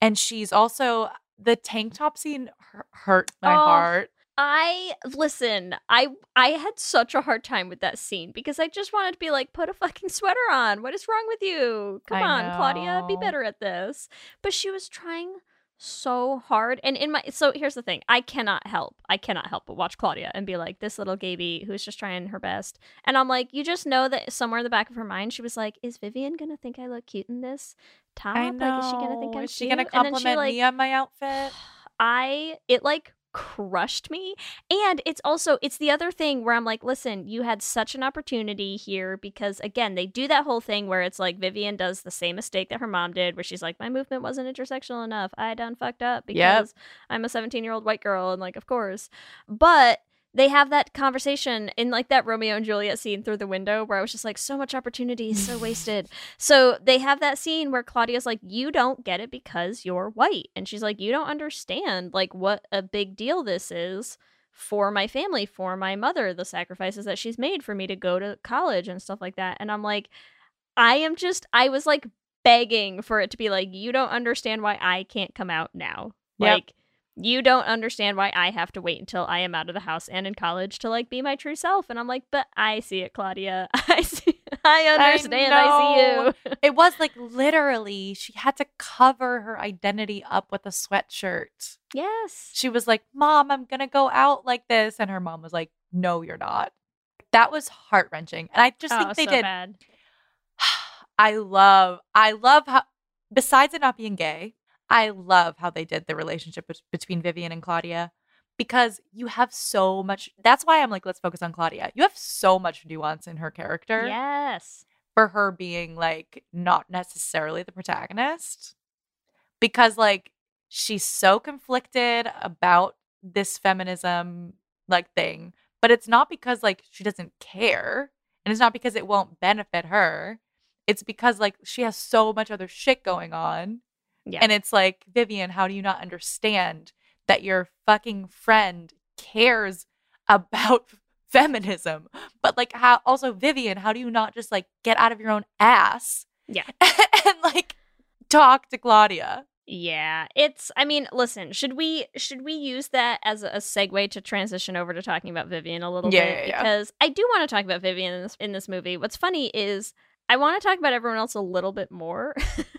Speaker 1: and she's also the tank top scene hurt my
Speaker 2: Oh,
Speaker 1: heart.
Speaker 2: I listen, I I had such a hard time with that scene because I just wanted to be like, put a fucking sweater on. What is wrong with you? Come
Speaker 1: I
Speaker 2: on, Claudia, be
Speaker 1: know.
Speaker 2: better at this. But she was trying so hard. And in my so here's the thing. I cannot help. I cannot help but watch Claudia and be like, this little gaby who's just trying her best. And I'm like, you just know that somewhere in the back of her mind, she was like, is Vivian gonna think I look cute in this top?
Speaker 1: Know.
Speaker 2: Like, is she gonna think I'm
Speaker 1: is she
Speaker 2: cute?
Speaker 1: gonna
Speaker 2: then she,
Speaker 1: compliment
Speaker 2: like,
Speaker 1: me on my outfit?
Speaker 2: I it like crushed me. And it's also it's the other thing where I'm like listen you had such an opportunity here because again they do that whole thing where it's like Vivian does the same mistake that her mom did where she's like my movement wasn't intersectional enough. I done fucked up because
Speaker 1: Yep.
Speaker 2: I'm a 17 year old white girl and like of course. But they have that conversation in like that Romeo and Juliet scene through the window where I was just like, so much opportunity, so wasted. So they have that scene where Claudia's like, you don't get it because you're white. And she's like, you don't understand like what a big deal this is for my family, for my mother, the sacrifices that she's made for me to go to college and stuff like that. And I'm like, I am just, I was like begging for it to be like, you don't understand why I can't come out now.
Speaker 1: Yep.
Speaker 2: Like, you don't understand why I have to wait until I am out of the house and in college to like be my true self. And I'm like, but I see it, Claudia. I see. I understand. I, see you.
Speaker 1: It was like literally, she had to cover her identity up with a sweatshirt.
Speaker 2: yes.
Speaker 1: She was like, Mom, I'm going to go out like this. And her mom was like, No, you're not. That was heart wrenching. And I just
Speaker 2: oh,
Speaker 1: think they
Speaker 2: so
Speaker 1: did.
Speaker 2: bad.
Speaker 1: I love, I love how, besides it not being gay, I love how they did the relationship bet- between Vivian and Claudia because you have so much. That's why I'm like, let's focus on Claudia. You have so much nuance in her character
Speaker 2: Yes.
Speaker 1: for her being like not necessarily the protagonist because like she's so conflicted about this feminism like thing but it's not because like she doesn't care and it's not because it won't benefit her it's because like she has so much other shit going on
Speaker 2: Yeah.
Speaker 1: and it's like vivian how do you not understand that your fucking friend cares about feminism but like how also vivian how do you not just like get out of your own ass
Speaker 2: Yeah.
Speaker 1: and like talk to claudia
Speaker 2: Yeah, it's. I mean, listen. Should we should we use that as a, a segue to transition over to talking about Vivian a little
Speaker 1: Yeah,
Speaker 2: bit?
Speaker 1: yeah, yeah.
Speaker 2: Because I do want to talk about Vivian in this in this movie. What's funny is I want to talk about everyone else a little bit more,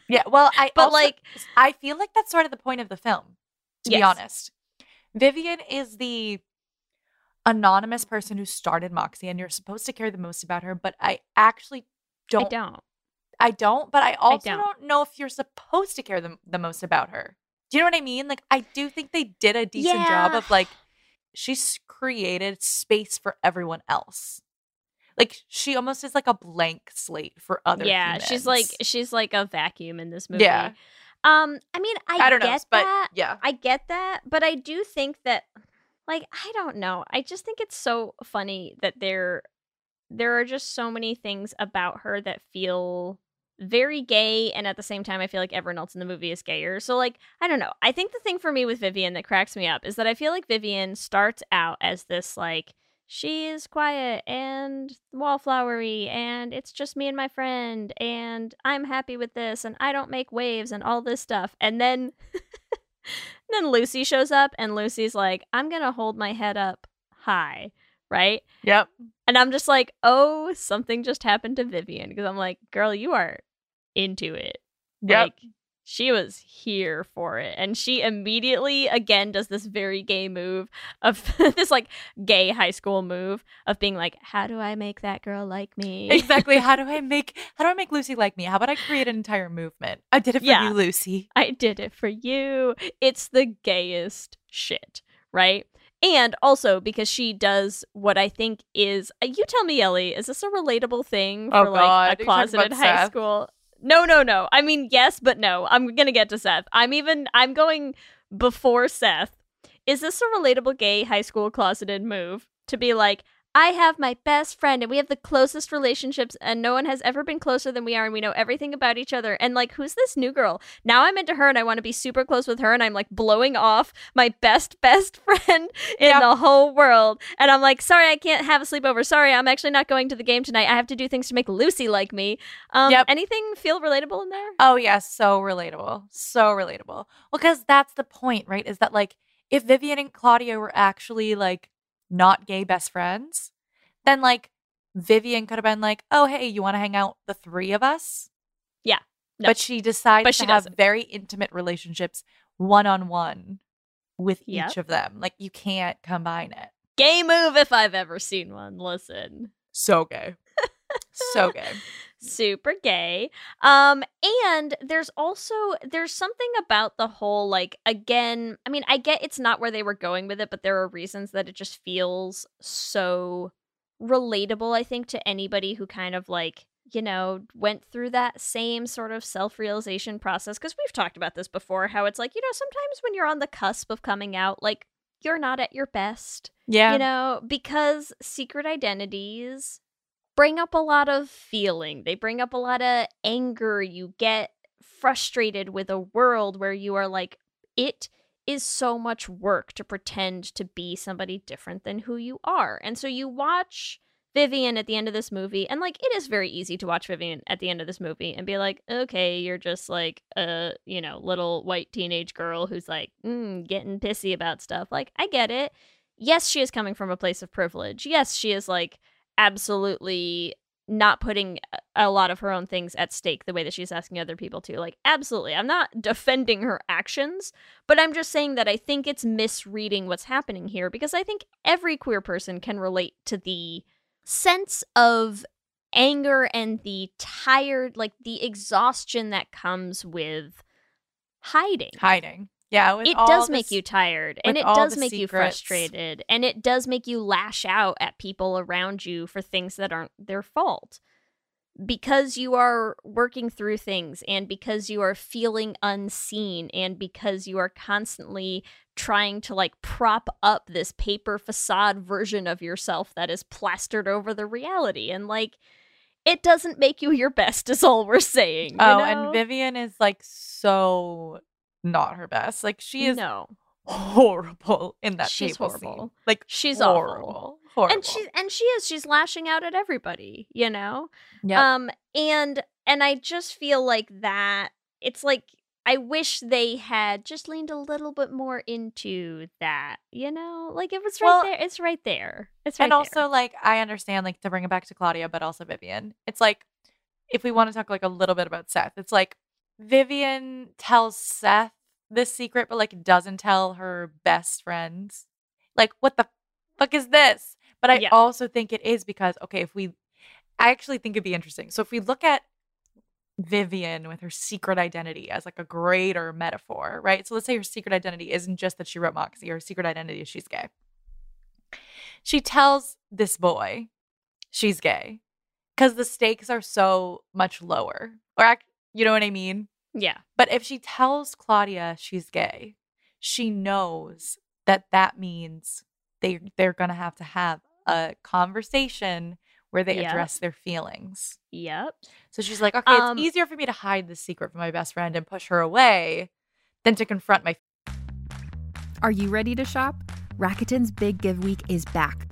Speaker 1: yeah well i
Speaker 2: but
Speaker 1: also-
Speaker 2: like,
Speaker 1: i feel like that's sort of the point of the film to be honest vivian is the anonymous person who started moxie and you're supposed to care the most about her but i actually don't
Speaker 2: I don't.
Speaker 1: I don't, but I also
Speaker 2: don't.
Speaker 1: don't. know if you're supposed to care the, the most about her. Do you know what I mean? Like, I do think they did a decent job of like, she's created space for everyone else. Like, she almost is like a blank slate for other.
Speaker 2: yeah, she's like she's like a vacuum in this movie.
Speaker 1: Yeah.
Speaker 2: Um, I mean, I,
Speaker 1: I don't know,
Speaker 2: get
Speaker 1: but
Speaker 2: that.
Speaker 1: yeah,
Speaker 2: I get that, but I do think that like I don't know. I just think it's so funny that there there are just so many things about her that feel very gay and at the same time I feel like everyone else in the movie is gayer. So like, I don't know. I think the thing for me with Vivian that cracks me up is that I feel like Vivian starts out as this like she is quiet and wallflowery and it's just me and my friend and I'm happy with this and I don't make waves and all this stuff. And then then Lucy shows up and Lucy's like, I'm gonna hold my head up high, right?
Speaker 1: yep,
Speaker 2: And I'm just like, oh, something just happened to Vivian because I'm like, girl, you are into it.
Speaker 1: yep.
Speaker 2: Like, she was here for it. And she immediately, again, does this very gay move of this like gay high school move of being like, how do I make that girl like me?
Speaker 1: exactly. How do I make How do I make Lucy like me? How about I create an entire movement? I did it for
Speaker 2: Yeah.
Speaker 1: you, Lucy.
Speaker 2: I did it for you. It's the gayest shit, right? And also because she does what I think is uh, you tell me, Ellie, is this a relatable thing
Speaker 1: Oh,
Speaker 2: for like a
Speaker 1: Are you talking
Speaker 2: closeted high
Speaker 1: Seth?
Speaker 2: school? No, no, no. I mean, yes, but no. I'm gonna get to Seth. I'm even I'm going before Seth. Is this a relatable gay high school closeted move to be like, I have my best friend and we have the closest relationships and no one has ever been closer than we are and we know everything about each other. And like, who's this new girl? Now I'm into her and I want to be super close with her and I'm like blowing off my best, best friend in the whole world. And I'm like, sorry, I can't have a sleepover. Sorry, I'm actually not going to the game tonight. I have to do things to make Lucy like me. Um,
Speaker 1: Yep.
Speaker 2: Anything feel relatable in there?
Speaker 1: Oh yeah, so relatable. So relatable. Well, because that's the point, right? Is that like if Vivian and Claudia were actually like not gay best friends, then like Vivian could have been like, "Oh, hey, you want to hang out the three of us?"
Speaker 2: Yeah. No.
Speaker 1: But she decides
Speaker 2: But
Speaker 1: to
Speaker 2: she
Speaker 1: have
Speaker 2: doesn't.
Speaker 1: very intimate relationships one on one with
Speaker 2: Yep.
Speaker 1: each of them. Like you can't combine it.
Speaker 2: Gay move if I've ever seen one. Listen.
Speaker 1: So gay. so gay.
Speaker 2: super gay um and there's also there's something about the whole like again i mean i get it's not where they were going with it but there are reasons that it just feels so relatable i think to anybody who kind of like you know went through that same sort of self-realization process because we've talked about this before how it's like you know sometimes when you're on the cusp of coming out like you're not at your best
Speaker 1: Yeah.
Speaker 2: you know, because secret identities bring up a lot of feeling. They bring up a lot of anger. You get frustrated with a world where you are like, it is so much work to pretend to be somebody different than who you are. And so you watch Vivian at the end of this movie, and like it is very easy to watch Vivian at the end of this movie and be like, okay, you're just like a you know little white teenage girl who's like mm, getting pissy about stuff. Like I get it. Yes, she is coming from a place of privilege. Yes, she is like absolutely not putting a- lot of her own things at stake the way that she's asking other people to. Like, absolutely. I'm not defending her actions, but I'm just saying that I think it's misreading what's happening here because I think every queer person can relate to the sense of anger and the tired, like the exhaustion that comes with hiding
Speaker 1: Hiding. Yeah.
Speaker 2: it does make you tired and it does make you frustrated and it does make you lash out at people around you for things that aren't their fault because you are working through things and because you are feeling unseen and because you are constantly trying to like prop up this paper facade version of yourself that is plastered over the reality and like it doesn't make you your best is all we're saying
Speaker 1: Oh,
Speaker 2: know?
Speaker 1: and Vivian is like so not her best. Like she is
Speaker 2: no
Speaker 1: horrible in that
Speaker 2: She's
Speaker 1: table scene.
Speaker 2: horrible.
Speaker 1: Like
Speaker 2: She's awful.
Speaker 1: horrible. Horrible.
Speaker 2: and she and she is she's lashing out at everybody you know
Speaker 1: Yeah.
Speaker 2: um and and i just feel like that it's like i wish they had just leaned a little bit more into that you know like it was right
Speaker 1: Well,
Speaker 2: there it's right there it's right
Speaker 1: and also like I understand like to bring it back to Claudia, but also Vivian. It's like if we want to talk like a little bit about Seth, it's like Vivian tells Seth this secret, but like doesn't tell her best friends. Like what the fuck is this? But I
Speaker 2: Yeah.
Speaker 1: also think it is because okay, if we, I actually think it'd be interesting. So if we look at Vivian with her secret identity as like a greater metaphor, right? So let's say her secret identity isn't just that she wrote Moxie, her secret identity is she's gay. She tells this boy she's gay because the stakes are so much lower. Or, you know what I mean?
Speaker 2: yeah
Speaker 1: But if she tells Claudia she's gay, she knows that that means they they're gonna have to have a conversation where they
Speaker 2: Yep.
Speaker 1: address their feelings.
Speaker 2: yep
Speaker 1: So she's like, okay,
Speaker 2: Um,
Speaker 1: it's easier for me to hide the secret from my best friend and push her away than to confront my.
Speaker 4: Are you ready to shop? Rakuten's Big Give Week is back.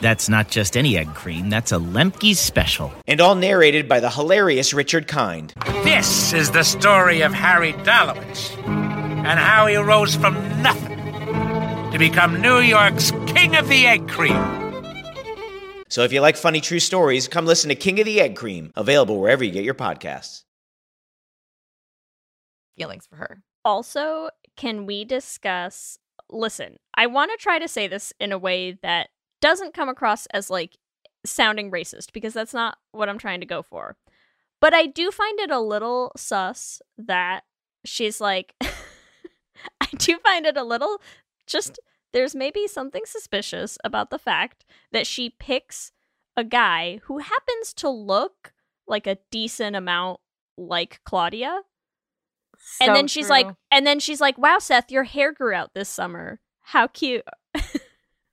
Speaker 5: That's not just any egg cream, that's a Lemke's special.
Speaker 6: and all narrated by the hilarious Richard Kind.
Speaker 7: This is the story of Harry Dalowitz and how he rose from nothing to become New York's King of the Egg Cream.
Speaker 6: So if you like funny true stories, come listen to King of the Egg Cream, available wherever you get your podcasts.
Speaker 1: feelings for her.
Speaker 2: Also, can we discuss? Listen, I want to try to say this in a way that doesn't come across as like sounding racist because that's not what I'm trying to go for. But I do find it a little sus that she's like, I do find it a little just, there's maybe something suspicious about the fact that she picks a guy who happens to look like a decent amount like Claudia. And
Speaker 1: So
Speaker 2: then she's like and then she's like wow seth your hair grew out this summer. How cute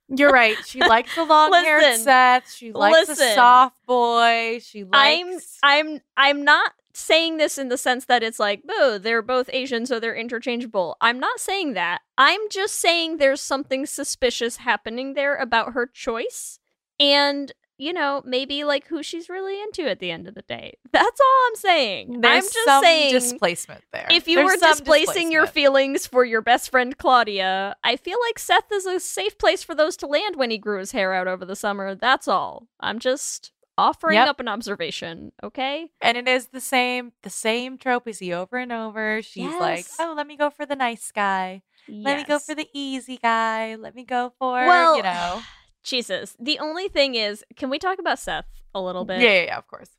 Speaker 1: You're right. She likes the long haired Seth. She likes
Speaker 2: listen.
Speaker 1: soft boy. She likes.
Speaker 2: I'm I'm I'm not saying this in the sense that it's like, oh, they're both Asian, so they're interchangeable. I'm not saying that. I'm just saying there's something suspicious happening there about her choice. And you know, maybe like who she's really into at the end of the day. That's all I'm saying.
Speaker 1: There's
Speaker 2: I'm just
Speaker 1: some
Speaker 2: saying
Speaker 1: displacement there.
Speaker 2: If you
Speaker 1: There's
Speaker 2: were displacing your feelings for your best friend Claudia, I feel like Seth is a safe place for those to land when he grew his hair out over the summer. That's all. I'm just offering
Speaker 1: Yep.
Speaker 2: up an observation, okay?
Speaker 1: and it is the same, the same trope we see over and over. She's like, "Oh, let me go for the nice guy. Let me go for the easy guy. Let me go for
Speaker 2: Well,
Speaker 1: you know."
Speaker 2: Jesus. The only thing is, can we talk about Seth a little bit?
Speaker 1: Yeah, yeah, yeah, of course.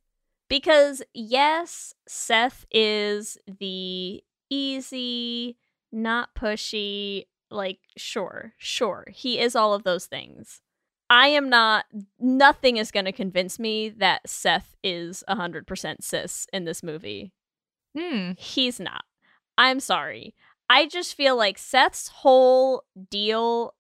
Speaker 2: Because yes, Seth is the easy, not pushy, like sure, sure. He is all of those things. I am not nothing is going to convince me that Seth is 100% cis in this movie.
Speaker 1: Hmm.
Speaker 2: He's not. I'm sorry. I just feel like Seth's whole deal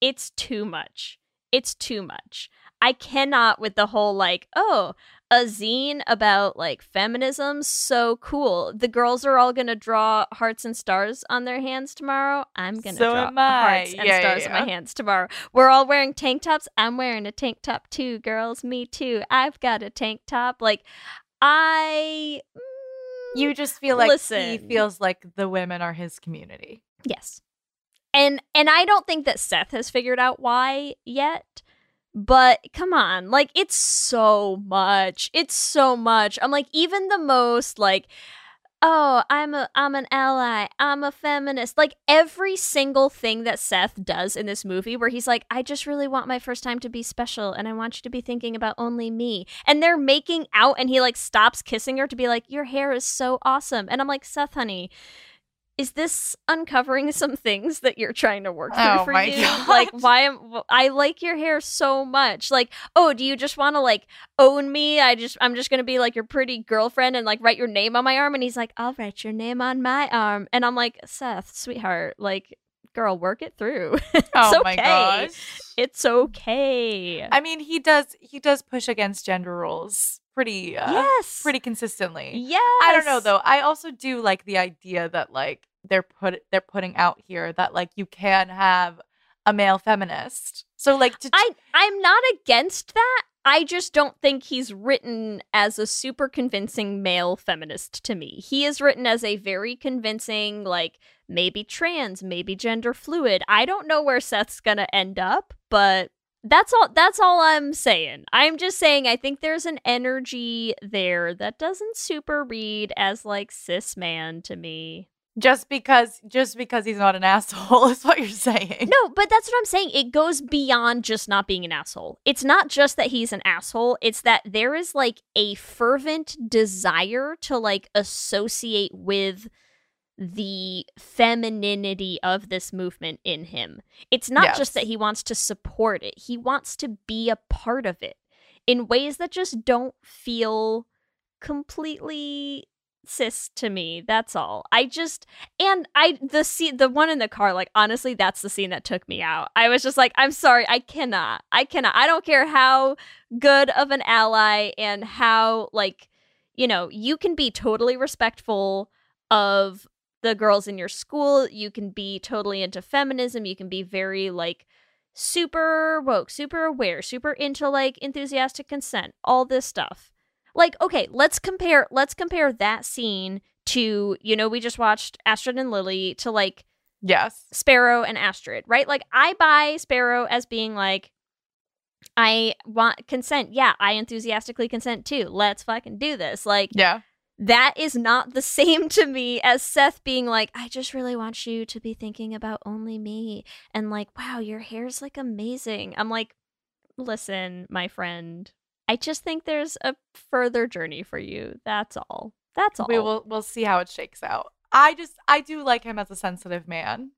Speaker 2: it's too much. It's too much. I cannot with the whole like, oh, a zine about like feminism, so cool. The girls are all gonna draw hearts and stars on their hands tomorrow. I'm gonna
Speaker 1: So
Speaker 2: draw
Speaker 1: am I.
Speaker 2: hearts and
Speaker 1: Yeah, yeah,
Speaker 2: stars on my hands tomorrow. We're all wearing tank tops. I'm wearing a tank top too, girls. Me too. I've got a tank top. Like, I.
Speaker 1: Mm, you just feel like he feels like the women are his community.
Speaker 2: Yes. And and I don't think that Seth has figured out why yet. But come on, like it's so much. It's so much. I'm like even the most like oh, I'm a I'm an ally. I'm a feminist. Like every single thing that Seth does in this movie where he's like I just really want my first time to be special and I want you to be thinking about only me. And they're making out and he like stops kissing her to be like your hair is so awesome. And I'm like Seth honey, is this uncovering some things that you're trying to work through
Speaker 1: Oh
Speaker 2: for you?
Speaker 1: God.
Speaker 2: Like, why am I like your hair so much? Like, oh, do you just want to like own me? I just, I'm just gonna be like your pretty girlfriend and like write your name on my arm. And he's like, I'll write your name on my arm. And I'm like, Seth, sweetheart, like, girl, work it through. it's
Speaker 1: Oh
Speaker 2: okay.
Speaker 1: my gosh.
Speaker 2: It's okay.
Speaker 1: I mean, he does he does push against gender roles pretty uh,
Speaker 2: yes,
Speaker 1: pretty consistently.
Speaker 2: yes.
Speaker 1: I don't know though. I also do like the idea that like they're put they're putting out here that like you can have a male feminist. So like to
Speaker 2: I I'm not against that. I just don't think he's written as a super convincing male feminist to me. He is written as a very convincing like maybe trans, maybe gender fluid. I don't know where Seth's going to end up, but that's all that's all I'm saying. I'm just saying I think there's an energy there that doesn't super read as like cis man to me.
Speaker 1: just because just because he's not an asshole is what you're saying.
Speaker 2: No, but that's what I'm saying. It goes beyond just not being an asshole. It's not just that he's an asshole, it's that there is like a fervent desire to like associate with the femininity of this movement in him. It's not
Speaker 1: Yes.
Speaker 2: just that he wants to support it, he wants to be a part of it in ways that just don't feel completely cis to me that's all i just and i the scene the one in the car like honestly that's the scene that took me out i was just like i'm sorry i cannot i cannot i don't care how good of an ally and how like you know you can be totally respectful of the girls in your school you can be totally into feminism you can be very like super woke super aware super into like enthusiastic consent all this stuff. Like okay let's compare let's compare that scene to you know we just watched astrid and lily to like
Speaker 1: Yes.
Speaker 2: sparrow and astrid right? Like i buy sparrow as being like i want consent. Yeah i enthusiastically consent too. Let's fucking do this. Like
Speaker 1: Yeah.
Speaker 2: That is not the same to me as Seth being like, I just really want you to be thinking about only me. And like, wow, your hair's like amazing. I'm like, listen, my friend, I just think there's a further journey for you. That's all. That's all.
Speaker 1: We will we'll see how it shakes out. I just I do like him as a sensitive man.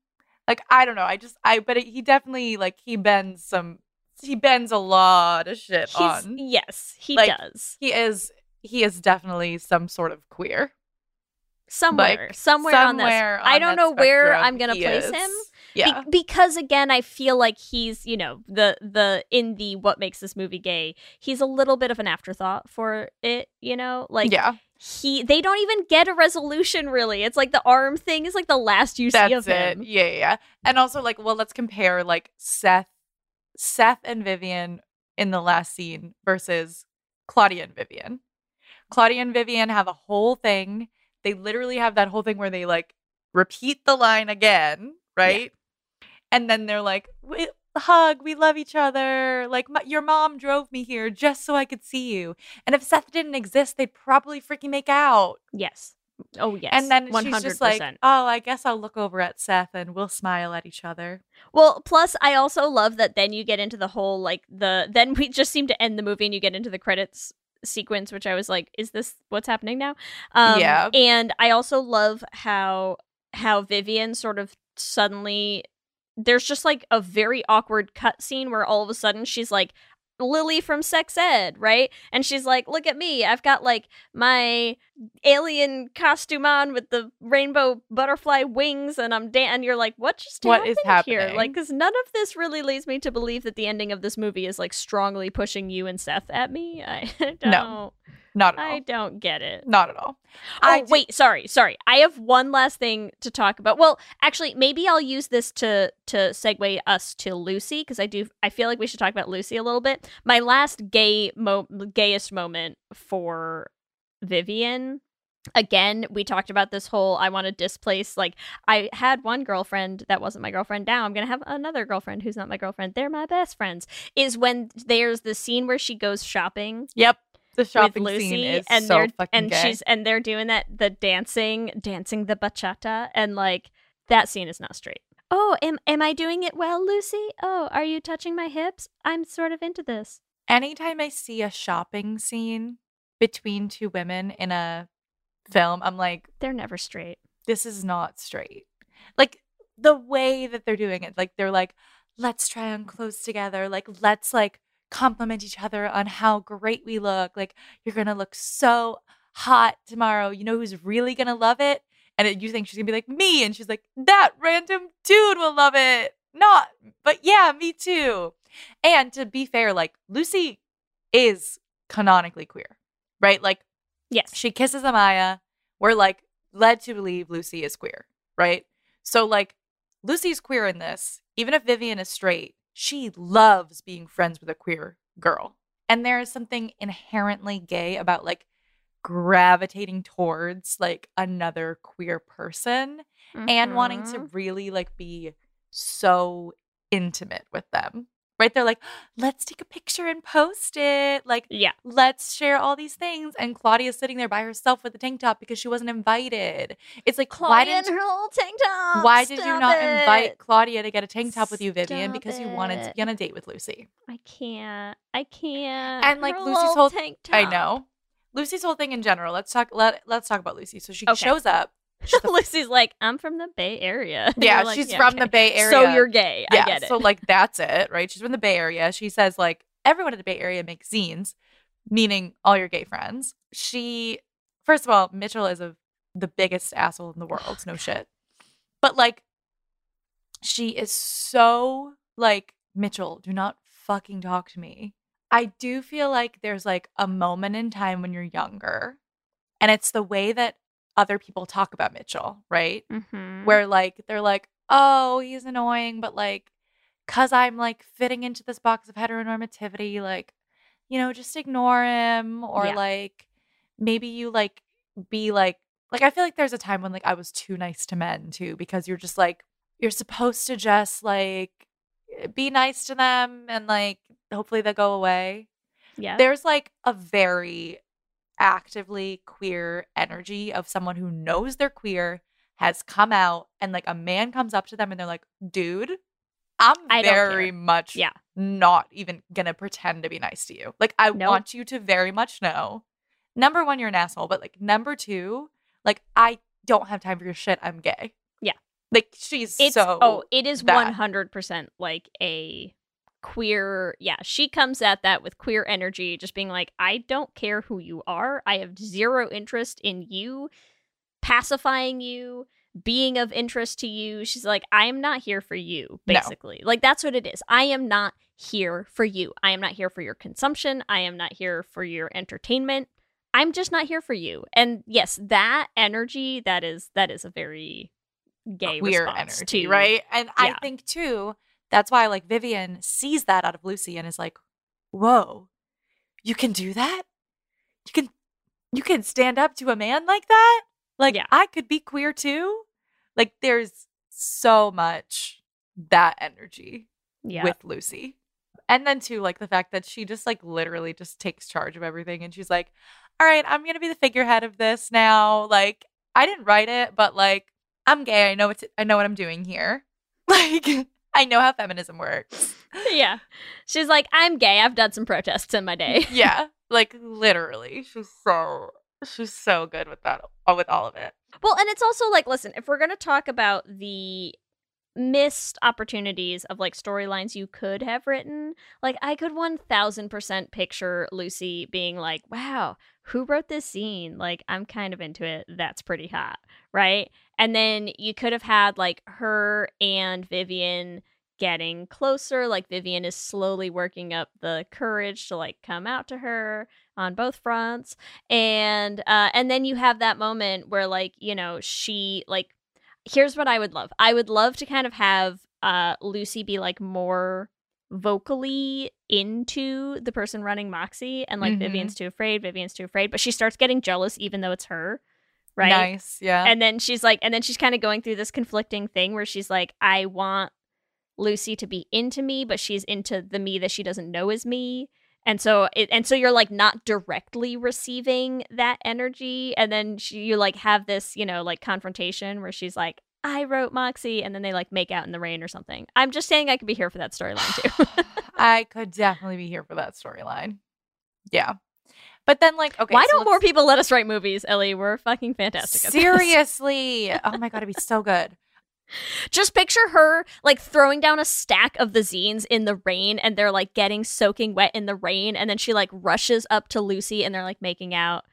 Speaker 1: Like I don't know. I just I but he definitely like he bends some he bends a lot of shit
Speaker 2: He's-
Speaker 1: on.
Speaker 2: yes, he
Speaker 1: Like,
Speaker 2: does.
Speaker 1: He is he is definitely some sort of queer.
Speaker 2: Somewhere,
Speaker 1: like,
Speaker 2: somewhere, on this.
Speaker 1: somewhere
Speaker 2: I don't know where I'm gonna place
Speaker 1: is.
Speaker 2: him, Be-
Speaker 1: Yeah.
Speaker 2: because again, I feel like he's, you know, the the in the what makes this movie gay, he's a little bit of an afterthought for it, you know? Like
Speaker 1: yeah.
Speaker 2: he they don't even get a resolution really. It's like the arm thing is like the last you see of
Speaker 1: it.
Speaker 2: him.
Speaker 1: Yeah, yeah, yeah. And also like, well, let's compare like Seth Seth and Vivian in the last scene versus Claudia and Vivian. Claudia and Vivian have a whole thing. They literally have that whole thing where they like repeat the line again, right? And then they're like, we, hug, we love each other. Like, my, your mom drove me here just so I could see you. And if Seth didn't exist, they'd probably freaking make out.
Speaker 2: Yes. Oh yes.
Speaker 1: And then
Speaker 2: 100%.
Speaker 1: she's just like, oh, I guess I'll look over at Seth and we'll smile at each other.
Speaker 2: Well, plus I also love that then you get into the whole like the then we just seem to end the movie and you get into the credits sequence, which I was like, is this what's happening now? Um,
Speaker 1: Yeah.
Speaker 2: And I also love how how Vivian sort of suddenly there's just like a very awkward cut scene where all of a sudden she's like Lily from Sex Ed, right? And she's like, "Look at me! I've got like my alien costume on with the rainbow butterfly wings, and I'm dan." And you're like, "What just
Speaker 1: What is
Speaker 2: happened here?"
Speaker 1: happening?
Speaker 2: Like, because none of this really leads me to believe that the ending of this movie is like strongly pushing you and Seth at me. I don't.
Speaker 1: No, Not at all.
Speaker 2: I don't get it.
Speaker 1: Not at all.
Speaker 2: Oh,
Speaker 1: I
Speaker 2: wait, sorry, sorry. I have one last thing to talk about. Well, actually, maybe I'll use this to to segue us to Lucy because I do. I feel like we should talk about Lucy a little bit. My last gay mo- gayest moment for Vivian. Again, we talked about this whole I want to displace. Like, I had one girlfriend that wasn't my girlfriend. Now I'm going to have another girlfriend who's not my girlfriend. They're my best friends. Is when there's the scene where she goes shopping
Speaker 1: Yep. The shopping
Speaker 2: with Lucy
Speaker 1: scene is
Speaker 2: and
Speaker 1: so
Speaker 2: they're
Speaker 1: fucking
Speaker 2: and
Speaker 1: gay.
Speaker 2: she's and they're doing that the dancing dancing the bachata and like that scene is not straight. Oh, am am I doing it well, Lucy? Oh, are you touching my hips? I'm sort of into this.
Speaker 1: Anytime I see a shopping scene between two women in a film, I'm like,
Speaker 2: They're never straight.
Speaker 1: this is not straight. Like the way that they're doing it, like they're like, let's try on clothes together. Like, let's like compliment each other on how great we look. Like, you're gonna look so hot tomorrow. You know who's really gonna love it? And it, you think she's gonna be like me, and she's like, that random dude will love it. Not, but yeah, me too. And to be fair, like Lucy is canonically queer, right? Like
Speaker 2: Yes.
Speaker 1: she kisses Amaya. We're like led to believe Lucy is queer, right? So like Lucy's queer in this. Even if Vivian is straight, she loves being friends with a queer girl. And there is something inherently gay about like gravitating towards like another queer person and wanting to
Speaker 2: Mhm.
Speaker 1: really like be so intimate with them. Right? They're like, let's take a picture and post it. Like,
Speaker 2: Yeah.
Speaker 1: let's share all these things. And Claudia's sitting there by herself with a tank top because she wasn't invited. It's like,
Speaker 2: Claudia and her little tank top.
Speaker 1: why did you not
Speaker 2: it.
Speaker 1: invite Claudia to get a tank top with you, Vivian?
Speaker 2: Stop
Speaker 1: Because you wanted to be on a date with Lucy.
Speaker 2: I can't. I can't.
Speaker 1: And like
Speaker 2: Her
Speaker 1: Lucy's whole
Speaker 2: tank top.
Speaker 1: I know. Lucy's whole thing in general. Let's talk let let's talk about Lucy. So she
Speaker 2: Okay.
Speaker 1: shows up.
Speaker 2: Lucy's like, I'm from the Bay Area. And
Speaker 1: Yeah,
Speaker 2: like,
Speaker 1: she's from the. Bay Area.
Speaker 2: So you're gay.
Speaker 1: Yeah,
Speaker 2: I get it.
Speaker 1: So like that's it, right? She's from the Bay Area. She says like everyone in the Bay Area makes zines, meaning all your gay friends. She first of all, Mitchell is a the biggest asshole in the oh world. no shit. But like she is so like Mitchell, do not fucking talk to me. I do feel like there's like a moment in time when you're younger, and it's the way that other people talk about Mitchell, right?
Speaker 2: Mhm.
Speaker 1: Where like they're like, oh, he's annoying, but like, cause I'm like fitting into this box of heteronormativity, like, you know, just ignore him, or
Speaker 2: Yeah.
Speaker 1: like maybe you like be like, like I feel like there's a time when like I was too nice to men too, because you're just like you're supposed to just like be nice to them and like hopefully they'll go away.
Speaker 2: yeah.
Speaker 1: There's like a very actively queer energy of someone who knows they're queer, has come out, and like a man comes up to them and they're like, dude, I'm
Speaker 2: I
Speaker 1: very much
Speaker 2: Yeah.
Speaker 1: not even gonna pretend to be nice to you. Like, I
Speaker 2: Nope.
Speaker 1: want you to very much know number one, you're an asshole, but like, number two, like, I don't have time for your shit. I'm gay.
Speaker 2: Yeah.
Speaker 1: Like, she's
Speaker 2: it's oh,
Speaker 1: so.
Speaker 2: oh it is
Speaker 1: that.
Speaker 2: 100% like a queer yeah she comes at that with queer energy just being like i don't care who you are i have zero interest in you pacifying you being of interest to you. She's like, I am not here for you,
Speaker 1: No.
Speaker 2: basically. Like, that's what it is. I am not here for you. I am not here for your consumption. I am not here for your entertainment. I'm just not here for you. And yes, that energy, that is that is a very gay
Speaker 1: queer
Speaker 2: response
Speaker 1: energy,
Speaker 2: to-
Speaker 1: right? And I think too, that's why like Vivian sees that out of Lucy and is like, "Whoa, you can do that? You can, you can stand up to a man like that? Like I could be queer too? Like there's so much that energy
Speaker 2: Yeah.
Speaker 1: with Lucy." And then too, like the fact that she just like literally just takes charge of everything and she's like, all right, I'm gonna be the figurehead of this now. Like, I didn't write it, but like I'm gay. I know what I know what I'm doing here. Like I know how feminism works.
Speaker 2: yeah. She's like, I'm gay. I've done some protests in my day.
Speaker 1: yeah, like literally, she's so she's so good with that uh, with all of it.
Speaker 2: Well, and it's also like, listen, if we're going to talk about the missed opportunities of like storylines you could have written, like I could 1000% picture Lucy being like, wow, who wrote this scene? Like, I'm kind of into it. That's pretty hot. Right. And then you could have had like her and Vivian getting closer. Like, Vivian is slowly working up the courage to like come out to her on both fronts and uh and then you have that moment where like you know she like here's what i would love i would love to kind of have uh lucy be like more vocally into the person running moxie and like
Speaker 1: Mhm.
Speaker 2: vivian's too afraid vivian's too afraid but she starts getting jealous even though it's her right
Speaker 1: Nice, yeah.
Speaker 2: and then she's like and then she's kind of going through this conflicting thing where she's like i want lucy to be into me but she's into the me that she doesn't know is me and so it and so you're like not directly receiving that energy and then she, you like have this you know like confrontation where she's like i wrote moxie and then they like make out in the rain or something i'm just saying i could be here for that storyline too
Speaker 1: I could definitely be here for that storyline. Yeah. But then like okay,
Speaker 2: why
Speaker 1: so
Speaker 2: don't more people let us write movies ellie we're fucking fantastic.
Speaker 1: Seriously. oh my god, it'd be so good.
Speaker 2: Just picture her like throwing down a stack of the zines in the rain and they're like getting soaking wet in the rain and then she like rushes up to Lucy and they're like making out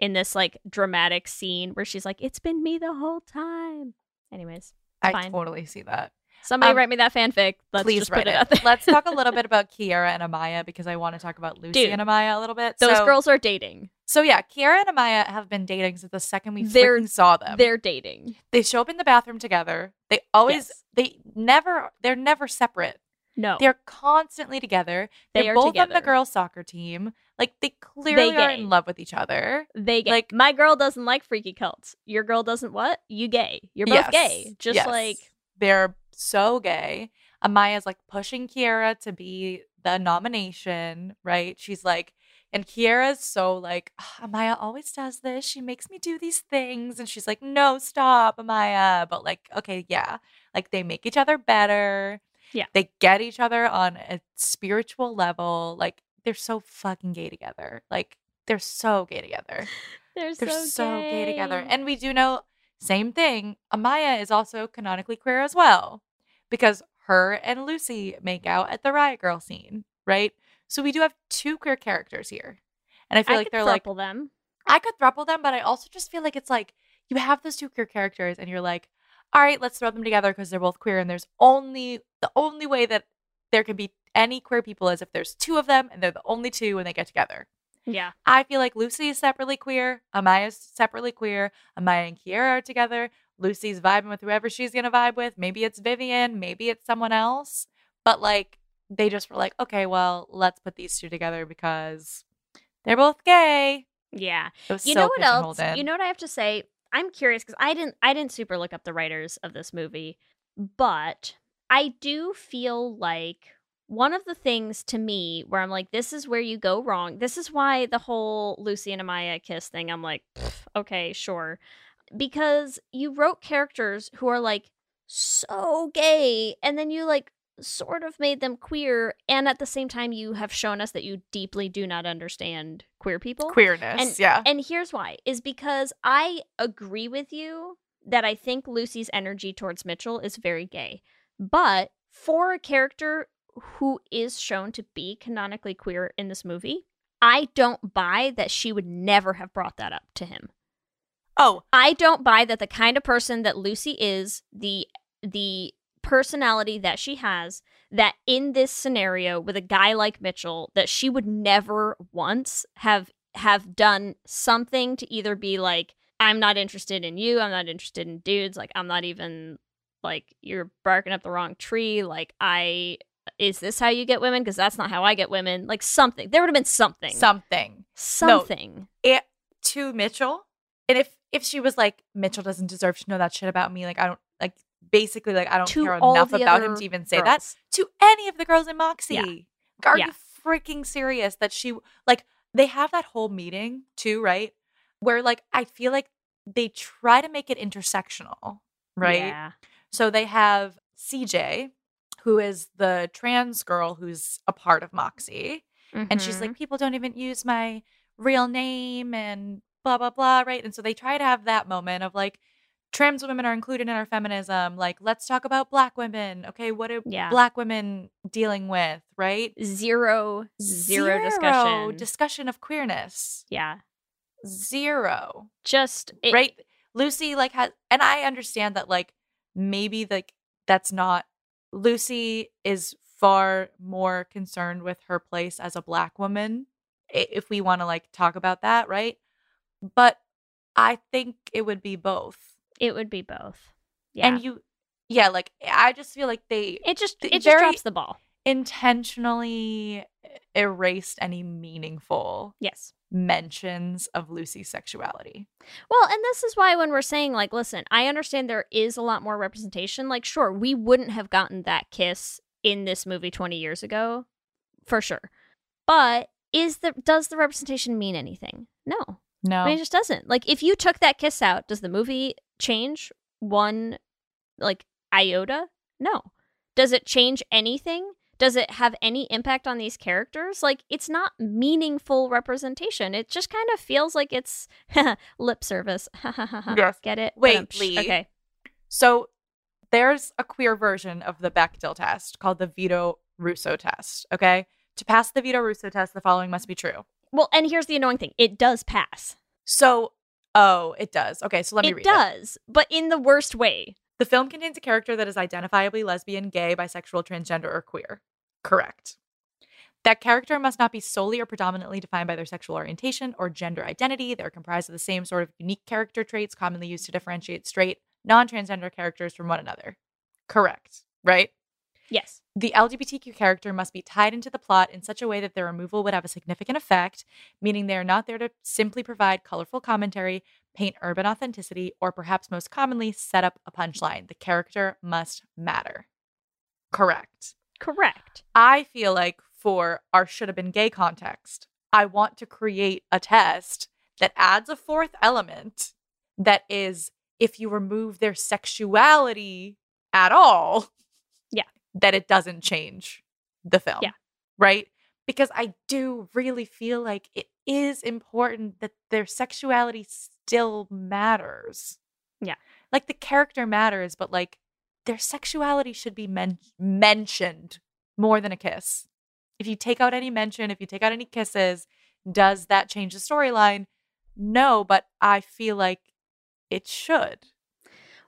Speaker 2: in this like dramatic scene where she's like it's been me the whole time. Anyways,
Speaker 1: I
Speaker 2: fine.
Speaker 1: totally see that.
Speaker 2: Somebody
Speaker 1: Um,
Speaker 2: write me that fanfic. Let's
Speaker 1: Please
Speaker 2: just
Speaker 1: write
Speaker 2: put it,
Speaker 1: it. Let's talk a little bit about Kiara and Amaya because I want to talk about Lucy
Speaker 2: Dude,
Speaker 1: and Amaya a little bit.
Speaker 2: Those
Speaker 1: So-
Speaker 2: girls are dating.
Speaker 1: So yeah, Kiara and Amaya have been dating since the second we freaking saw them.
Speaker 2: They're dating.
Speaker 1: They show up in the bathroom together. They always they never they're never separate.
Speaker 2: No.
Speaker 1: They're constantly together.
Speaker 2: They
Speaker 1: They're
Speaker 2: are
Speaker 1: both on the girls soccer team. Like they clearly are in love with each other.
Speaker 2: They gay.
Speaker 1: Like-
Speaker 2: my girl doesn't like freaky cults. Your girl doesn't what? You gay. You're both
Speaker 1: Yes,
Speaker 2: gay. Just
Speaker 1: yes.
Speaker 2: like
Speaker 1: they're so gay. Amaya's like pushing Kiara to be the nomination, right? She's like, and Kiara's so like, "Ah, Amaya always does this. She makes me do these things. And she's like, no, stop, Amaya. But like, okay, yeah. Like they make each other better.
Speaker 2: Yeah.
Speaker 1: They get each other on a spiritual level. Like they're so fucking gay together. Like they're so gay together.
Speaker 2: they're,
Speaker 1: They're
Speaker 2: so,
Speaker 1: so gay together. And we do know, same thing, Amaya is also canonically queer as well because her and Lucy make out at the Riot Grrrl scene, right? So we do have two queer characters here. And I feel
Speaker 2: I
Speaker 1: like they're like,
Speaker 2: them.
Speaker 1: I could thruple them, but I also just feel like it's like you have those two queer characters and you're like, all right, let's throw them together because they're both queer. And there's only, the only way that there can be any queer people is if there's two of them and they're the only two when they get together.
Speaker 2: Yeah.
Speaker 1: I feel like Lucy is separately queer. Amaya is separately queer. Amaya and Kiara are together. Lucy's vibing with whoever she's gonna vibe with. Maybe it's Vivian. Maybe it's someone else. But like, they just were like, okay, well, let's put these two together because they're both gay.
Speaker 2: Yeah. You
Speaker 1: so
Speaker 2: know what else? You know what I have to say? I'm curious because I didn't I didn't super look up the writers of this movie, but I do feel like one of the things to me where I'm like, this is where you go wrong. This is why the whole Lucy and Amaya kiss thing, I'm like, okay, sure. Because you wrote characters who are like so gay, and then you like sort of made them queer, and at the same time, you have shown us that you deeply do not understand queer people.
Speaker 1: Queerness,
Speaker 2: And,
Speaker 1: yeah.
Speaker 2: And here's why is because I agree with you that I think Lucy's energy towards Mitchell is very gay. But for a character who is shown to be canonically queer in this movie, I don't buy that she would never have brought that up to him.
Speaker 1: Oh,
Speaker 2: I don't buy that the kind of person that Lucy is, the the personality that she has, that in this scenario with a guy like Mitchell, that she would never once have have done something to either be like, I'm not interested in you, I'm not interested in dudes, like I'm not even like you're barking up the wrong tree, like I is this how you get women? Because that's not how I get women. Like something. There would have been something.
Speaker 1: something.
Speaker 2: something.
Speaker 1: it to Mitchell. And if if she was like Mitchell doesn't deserve to know that shit about me, like I don't like basically like I don't
Speaker 2: To
Speaker 1: care enough about him to even say that to any of the girls in Moxie.
Speaker 2: Yeah.
Speaker 1: Are
Speaker 2: Yeah.
Speaker 1: you freaking serious that she like they have that whole meeting too, right? Where like I feel like they try to make it intersectional, right?
Speaker 2: Yeah.
Speaker 1: So they have CJ, who is the trans girl who's a part of Moxie. And she's like, mm-hmm. people don't even use my real name and blah, blah, blah. Right. And so they try to have that moment of like, trans women are included in our feminism. Like, let's talk about black women. Okay. What are
Speaker 2: Yeah.
Speaker 1: black women dealing with? Right.
Speaker 2: zero, zero discussion.
Speaker 1: discussion of queerness.
Speaker 2: yeah.
Speaker 1: Zero.
Speaker 2: Just it,
Speaker 1: right lucy like has and i understand that like maybe like that's not lucy is far more concerned with her place as a black woman if we want to like talk about that right but i think it would be both
Speaker 2: It would be both. Yeah.
Speaker 1: and you yeah like i just feel like they
Speaker 2: it just it just drops the ball.
Speaker 1: intentionally eh, erased any meaningful
Speaker 2: Yes.
Speaker 1: Mentions of lucy's sexuality
Speaker 2: Well, and this is why when we're saying like, listen, I understand there is a lot more representation. Like, sure, we wouldn't have gotten that kiss in this movie 20 years ago, for sure. But is the does the representation mean anything? No.
Speaker 1: no
Speaker 2: I mean, it just doesn't. Like, if you took that kiss out, does the movie change one, like, iota? No. Does it change anything? Does it have any impact on these characters? Like, it's not meaningful representation. It just kind of feels like it's lip service.
Speaker 1: Yes.
Speaker 2: Get it?
Speaker 1: Wait. Leigh.
Speaker 2: Okay.
Speaker 1: So there's a queer version of the Bechdel test called the Vito Russo test. Okay. To pass the Vito Russo test, the following must be true.
Speaker 2: Well, and here's the annoying thing it does pass.
Speaker 1: So, oh, it does. Okay. So let me read.
Speaker 2: it
Speaker 1: read
Speaker 2: does, but in the worst way.
Speaker 1: The film contains a character that is identifiably lesbian, gay, bisexual, transgender, or queer. Correct. That character must not be solely or predominantly defined by their sexual orientation or gender identity. They're comprised of the same sort of unique character traits commonly used to differentiate straight, non transgender characters from one another. Correct. Right?
Speaker 2: Yes.
Speaker 1: The LGBTQ character must be tied into the plot in such a way that their removal would have a significant effect, meaning they are not there to simply provide colorful commentary, paint urban authenticity, or perhaps most commonly set up a punchline. The character must matter. Correct.
Speaker 2: Correct.
Speaker 1: I feel like for our should have been gay context, I want to create a test that adds a fourth element that is if you remove their sexuality at all,
Speaker 2: Yeah.
Speaker 1: that it doesn't change the film.
Speaker 2: Yeah.
Speaker 1: Right? Because I do really feel like it is important that their sexuality still matters.
Speaker 2: Yeah.
Speaker 1: Like the character matters, but like their sexuality should be men- mentioned more than a kiss. If you take out any mention, if you take out any kisses, does that change the storyline? No, but I feel like it should.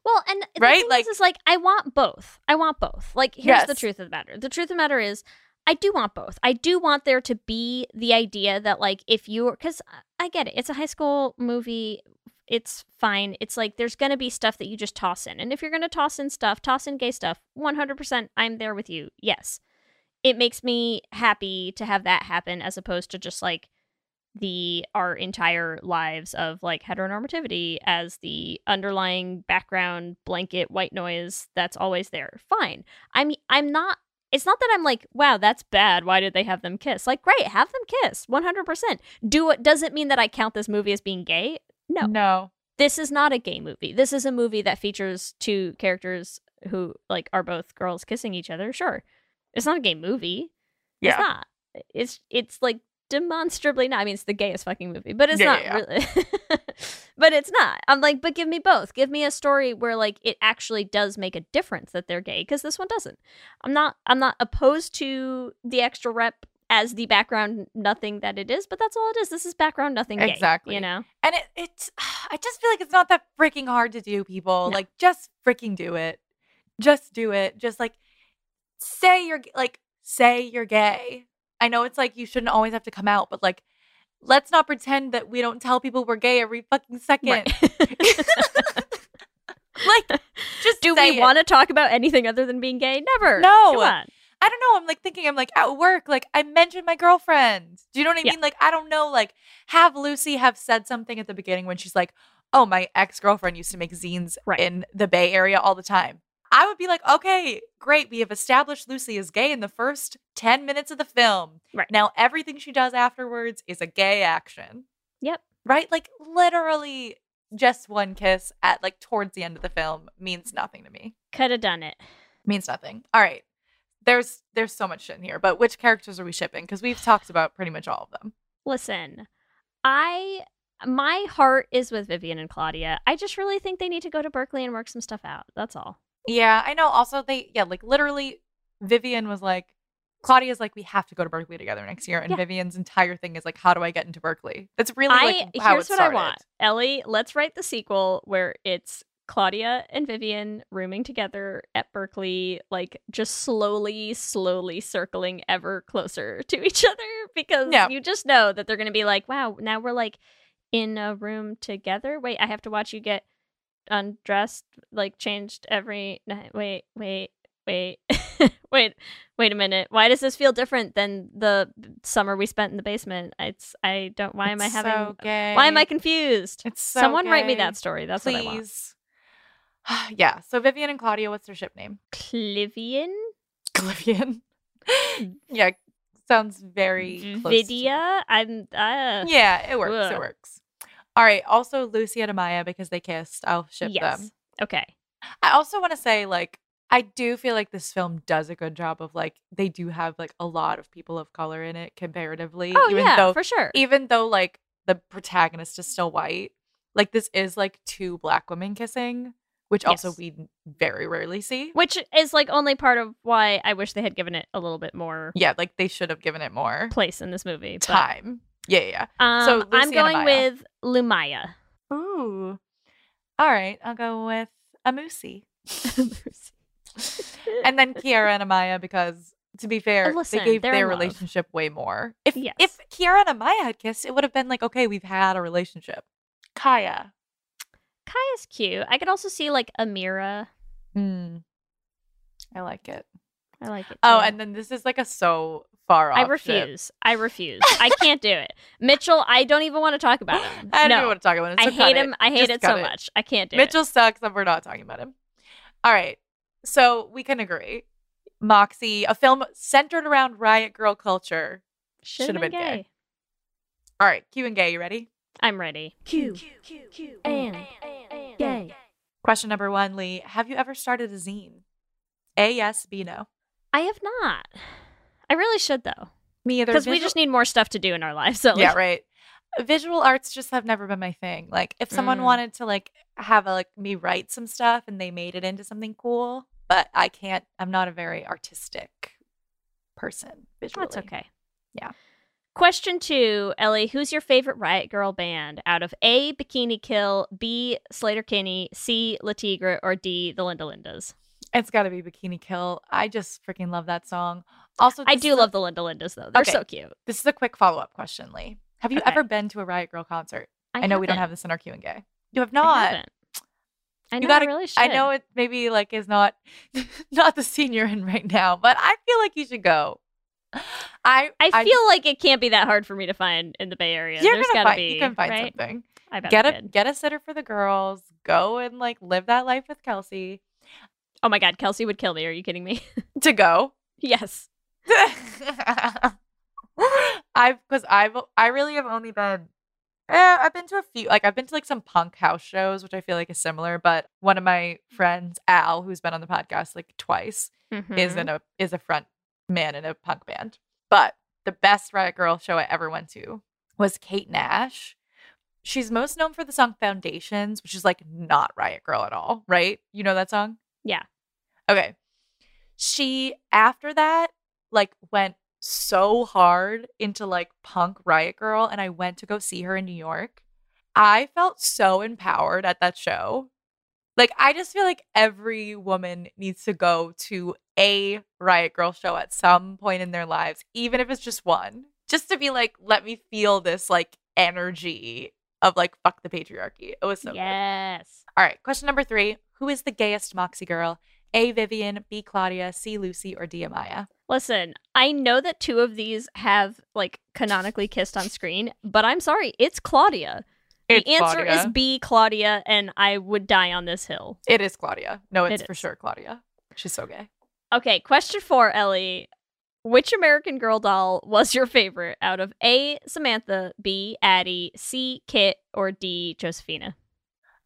Speaker 2: Well, and the
Speaker 1: Right?
Speaker 2: thing
Speaker 1: Like-
Speaker 2: is, is like I want both. I want both. Like here's the truth of the matter. The truth of the matter is, I do want both. I do want there to be the idea that like if you're because I get it, it's a high school movie. It's fine. It's like there's gonna be stuff that you just toss in, and if you're gonna toss in stuff, toss in gay stuff. One hundred percent, I'm there with you. Yes, it makes me happy to have that happen as opposed to just like the our entire lives of like heteronormativity as the underlying background blanket white noise that's always there. Fine. I'm I'm not it's not that I'm like, wow, that's bad. Why did they have them kiss? Like, great, have them kiss. 100%. Do it does it mean that I count this movie as being gay? No.
Speaker 1: No.
Speaker 2: This is not a gay movie. This is a movie that features two characters who like are both girls kissing each other. Sure. It's not a gay movie.
Speaker 1: Yeah.
Speaker 2: It's not. It's it's like demonstrably not. I mean, it's the gayest fucking movie, but it's
Speaker 1: Yeah,
Speaker 2: not
Speaker 1: yeah,
Speaker 2: really. but it's not. I'm like, but give me both. Give me a story where like it actually does make a difference that they're gay because this one doesn't. I'm not. I'm not opposed to the extra rep as the background nothing that it is, but that's all it is. This is background nothing gay,
Speaker 1: Exactly.
Speaker 2: You know?
Speaker 1: And it it's I just feel like it's not that freaking hard to do, people. Like just freaking do it. Just do it. Just like say you're like say you're gay. I know it's like you shouldn't always have to come out, but like let's not pretend that we don't tell people we're gay every fucking second. like just
Speaker 2: Do we want to talk about anything other than being gay? Never.
Speaker 1: No.
Speaker 2: Come on.
Speaker 1: I don't know. I'm like thinking, I'm like at work, like I mentioned my girlfriend. Do you know what I
Speaker 2: Yeah.
Speaker 1: mean? Like, I don't know, like have Lucy have said something at the beginning when she's like, oh, my ex girlfriend used to make zines
Speaker 2: Right.
Speaker 1: in the Bay Area all the time. I would be like, okay, great. We have established Lucy is gay in the first 10 minutes of the film.
Speaker 2: Right.
Speaker 1: Now, everything she does afterwards is a gay action.
Speaker 2: Yep.
Speaker 1: Right? Like, literally, just one kiss at like towards the end of the film means nothing to me
Speaker 2: Could have done it.
Speaker 1: means nothing. All right. There's there's so much shit in here, but which characters are we shipping? Because we've talked about pretty much all of them.
Speaker 2: Listen, I my heart is with Vivian and Claudia. I just really think they need to go to Berkeley and work some stuff out. That's all.
Speaker 1: Yeah, I know. Also, they yeah, like literally, Vivian was like, Claudia's like, we have to go to Berkeley together next year, and
Speaker 2: Yeah.
Speaker 1: Vivian's entire thing is like, how do I get into Berkeley? That's really
Speaker 2: I
Speaker 1: like how
Speaker 2: here's
Speaker 1: it
Speaker 2: what
Speaker 1: started.
Speaker 2: I want. Ellie, let's write the sequel where it's Claudia and Vivian rooming together at Berkeley, like just slowly, slowly circling ever closer to each other because
Speaker 1: Yeah.
Speaker 2: you just know that they're gonna be like, wow, now we're like in a room together. Wait, I have to watch you get undressed, like changed every night. Wait, wait, wait, wait, wait a minute. Why does this feel different than the summer we spent in the basement? It's I don't. Why am I having?
Speaker 1: so gay.
Speaker 2: Why am I confused?
Speaker 1: It's so
Speaker 2: Someone write me that story. That's what I want.
Speaker 1: Yeah. So Vivian and Claudia, what's their ship name?
Speaker 2: Clivian,
Speaker 1: Clivian. yeah, sounds very
Speaker 2: Vidia. I'm. Uh,
Speaker 1: Yeah, it works. It works. All right. Also, Lucy and Amaya because they kissed. I'll ship
Speaker 2: Yes.
Speaker 1: them.
Speaker 2: Okay.
Speaker 1: I also want to say, like, I do feel like this film does a good job of like they do have like a lot of people of color in it comparatively.
Speaker 2: Oh
Speaker 1: even
Speaker 2: yeah,
Speaker 1: though
Speaker 2: for sure.
Speaker 1: even though like the protagonist is still white, like this is like two black women kissing, which also
Speaker 2: Yes.
Speaker 1: we very rarely see.
Speaker 2: Which is like only part of why I wish they had given it a little bit more
Speaker 1: Yeah, like they should have given it more
Speaker 2: place in this movie. but-
Speaker 1: time. Yeah, yeah. yeah.
Speaker 2: Um,
Speaker 1: So
Speaker 2: I'm going with Lumaya.
Speaker 1: Ooh. All right, I'll go with Amusi. and then Kiara and Amaya because to be fair,
Speaker 2: listen,
Speaker 1: they gave their
Speaker 2: in love.
Speaker 1: relationship way more. If
Speaker 2: Yes.
Speaker 1: if Kiara and Amaya had kissed, it would have been like, okay, we've had a relationship. Kaya.
Speaker 2: Kaya's cute. I could also see like Amira.
Speaker 1: Hmm. I like it.
Speaker 2: I like it. Too.
Speaker 1: Oh, and then this is like a so far off.
Speaker 2: I
Speaker 1: ship.
Speaker 2: refuse. I refuse. I can't do it. Mitchell, I don't even want to talk about him.
Speaker 1: I don't
Speaker 2: no.
Speaker 1: even want to talk about him.
Speaker 2: I
Speaker 1: so cut
Speaker 2: hate
Speaker 1: it.
Speaker 2: him. I hate
Speaker 1: Just
Speaker 2: it
Speaker 1: cut
Speaker 2: so much. I can't do it.
Speaker 1: Mitchell sucks, and we're not talking about him. All right. So we can agree. Moxie, a film centered around riot grrrl culture, should have been gay.
Speaker 2: gay.
Speaker 1: All right, Q and gay, you ready?
Speaker 2: I'm ready.
Speaker 3: Q and gay.
Speaker 1: Question number one, Leigh. Have you ever started a zine? A yes, B no.
Speaker 2: I have not. I really should though,
Speaker 1: Me either.
Speaker 2: because we just need more stuff to do in our lives. So
Speaker 1: yeah, right. Visual arts just have never been my thing. Like if someone
Speaker 2: Mm.
Speaker 1: wanted to like have a, like me write some stuff and they made it into something cool, but I can't. I'm not a very artistic person visually.
Speaker 2: that's okay.
Speaker 1: Yeah.
Speaker 2: Question two, Ellie, who's your favorite Riot Grrrl band out of A, Bikini Kill, B, Sleater-Kinney, C, Le Tigre, or D, the Linda Lindas?
Speaker 1: It's got to be Bikini Kill. I just freaking love that song. Also,
Speaker 2: I do
Speaker 1: a-
Speaker 2: love the Linda Lindas though. They're
Speaker 1: Okay.
Speaker 2: so cute.
Speaker 1: This is a quick follow up question, Leigh. Have you
Speaker 2: Okay.
Speaker 1: ever been to a Riot Grrrl concert?
Speaker 2: I,
Speaker 1: know we don't
Speaker 2: haven't.
Speaker 1: this in our Q and Gay. You have
Speaker 2: I
Speaker 1: not.
Speaker 2: haven't. I know.
Speaker 1: you gotta.
Speaker 2: I really should.
Speaker 1: I know it maybe like is not not the scene you're in right now, but I feel like you should go. I
Speaker 2: I feel like it can't be that hard for me to find in the Bay Area.
Speaker 1: you're
Speaker 2: There's
Speaker 1: gonna
Speaker 2: gotta
Speaker 1: find
Speaker 2: be.
Speaker 1: you can find
Speaker 2: right?
Speaker 1: something.
Speaker 2: I bet
Speaker 1: Get
Speaker 2: I
Speaker 1: a
Speaker 2: could.
Speaker 1: get a sitter for the girls. Go and like live that life with Kelsey.
Speaker 2: Oh my God, Kelsey would kill me. Are you kidding me?
Speaker 1: To go.
Speaker 2: yes.
Speaker 1: I've because I've I really have only been eh, I've been to a few like I've been to like some punk house shows, which I feel like is similar. But one of my friends, Al, who's been on the podcast like twice, is
Speaker 2: Mhm.
Speaker 1: in a is a front man in a punk band. But the best Riot Grrrl show I ever went to was Kate Nash. She's most known for the song Foundations, which is like not Riot Grrrl at all, right? You know that song?
Speaker 2: Yeah.
Speaker 1: Okay. She after that like went so hard into like punk Riot Grrrl and I went to go see her in New York, I felt so empowered at that show. Like, I just feel like every woman needs to go to a Riot Grrrl show at some point in their lives, even if it's just one, just to be like, let me feel this like energy of like, fuck the patriarchy. It was so good.
Speaker 2: yes.
Speaker 1: All right, question number three Who is the gayest Moxie girl? A. Vivian, B. Claudia, C. Lucy, or D. Amaya?
Speaker 2: Listen, I know that two of these have like canonically kissed on screen, but I'm sorry, it's Claudia. The
Speaker 1: It's
Speaker 2: answer is B, Claudia, and I would die on this hill.
Speaker 1: It is Claudia. No, it's
Speaker 2: It
Speaker 1: for sure Claudia. She's so gay.
Speaker 2: Okay, question four, Ellie. Which American Girl doll was your favorite out of A, Samantha, B, Addy, C, Kit, or D, Josefina?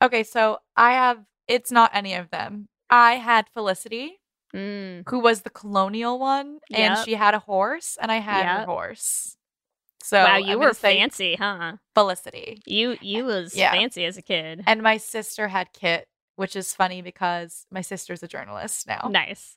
Speaker 1: Okay, so I have, it's not any of them. I had Felicity,
Speaker 2: Mm.
Speaker 1: who was the colonial one, and
Speaker 2: Yep.
Speaker 1: she had a horse, and I had her horse. So
Speaker 2: wow,
Speaker 1: I'm
Speaker 2: you were fancy, huh?
Speaker 1: Felicity.
Speaker 2: You you was
Speaker 1: Yeah.
Speaker 2: fancy as a kid.
Speaker 1: And my sister had Kit, which is funny because my sister's a journalist now.
Speaker 2: Nice.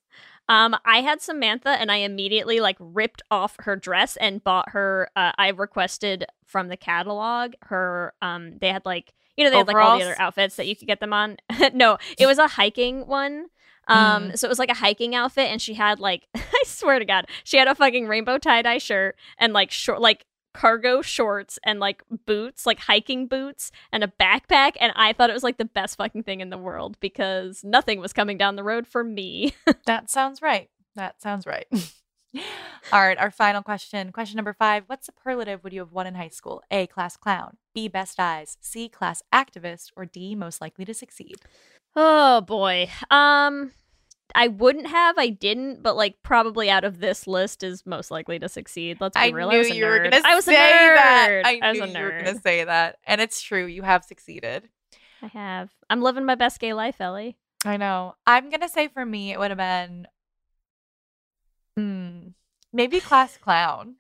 Speaker 2: Um, I had Samantha, and I immediately like ripped off her dress and bought her. Uh, I requested from the catalog her. Um, they had like you know they had like all the other outfits that you could get them on. no, it was a hiking one. Um,
Speaker 1: Mm.
Speaker 2: so it was like a hiking outfit, and she had like I swear to God, she had a fucking rainbow tie dye shirt and like short like cargo shorts and like boots, like hiking boots and a backpack. And I thought it was like the best fucking thing in the world because nothing was coming down the road for me.
Speaker 1: That sounds right. That sounds right. All right, our final question. Question number five What superlative would you have won in high school? A, class clown. B, best eyes. C, class activist. Or D, most likely to succeed?
Speaker 2: Oh boy. Um I wouldn't have, I didn't, but like probably out of this list is most likely to succeed. Let's be
Speaker 1: I
Speaker 2: real.
Speaker 1: knew
Speaker 2: I was a
Speaker 1: you were gonna
Speaker 2: I was
Speaker 1: say
Speaker 2: a nerd.
Speaker 1: that. I,
Speaker 2: was
Speaker 1: knew
Speaker 2: a
Speaker 1: you were gonna say that, and it's true. You have succeeded.
Speaker 2: I have. I'm living my best gay life, Ellie.
Speaker 1: I know. I'm gonna say for me, it would have been, hmm, maybe class clown.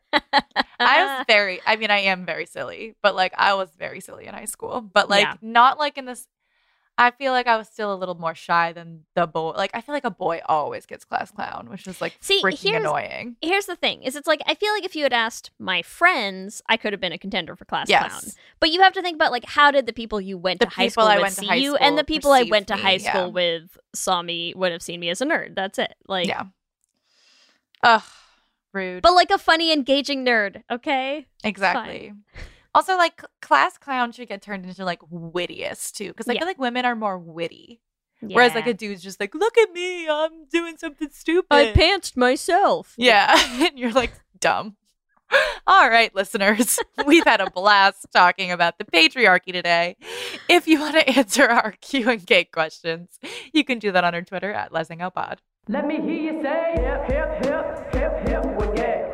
Speaker 1: I was very. I mean, I am very silly, but like I was very silly in high school. But like
Speaker 2: Yeah.
Speaker 1: not like in this. I feel like I was still a little more shy than the boy. Like I feel like a boy always gets class clown, which is like
Speaker 2: See,
Speaker 1: freaking
Speaker 2: here's-
Speaker 1: annoying.
Speaker 2: Here's the thing: is it's like I feel like if you had asked my friends, I could have been a contender for class
Speaker 1: Yes.
Speaker 2: clown. But you have to think about like how did the people you went
Speaker 1: The
Speaker 2: to high school
Speaker 1: I
Speaker 2: with see
Speaker 1: high
Speaker 2: you, and the people I went to high school
Speaker 1: yeah.
Speaker 2: with saw me would have seen me as a nerd. That's it. Like,
Speaker 1: yeah. Ugh, rude.
Speaker 2: but like a funny, engaging nerd. Okay.
Speaker 1: Exactly. Also, like class clown should get turned into like wittiest too, because I
Speaker 2: Yeah.
Speaker 1: feel like women are more witty, whereas like a dude's just like, "Look at me, I'm doing something stupid."
Speaker 2: I pantsed myself.
Speaker 1: Yeah, and you're like dumb. All right, listeners, we've had a blast talking about the patriarchy today. If you want to answer our Q and Gay questions, you can do that on our Twitter at LezHangOutPod.
Speaker 8: Let me hear you say hip, hip, hip, hip, hip, yeah.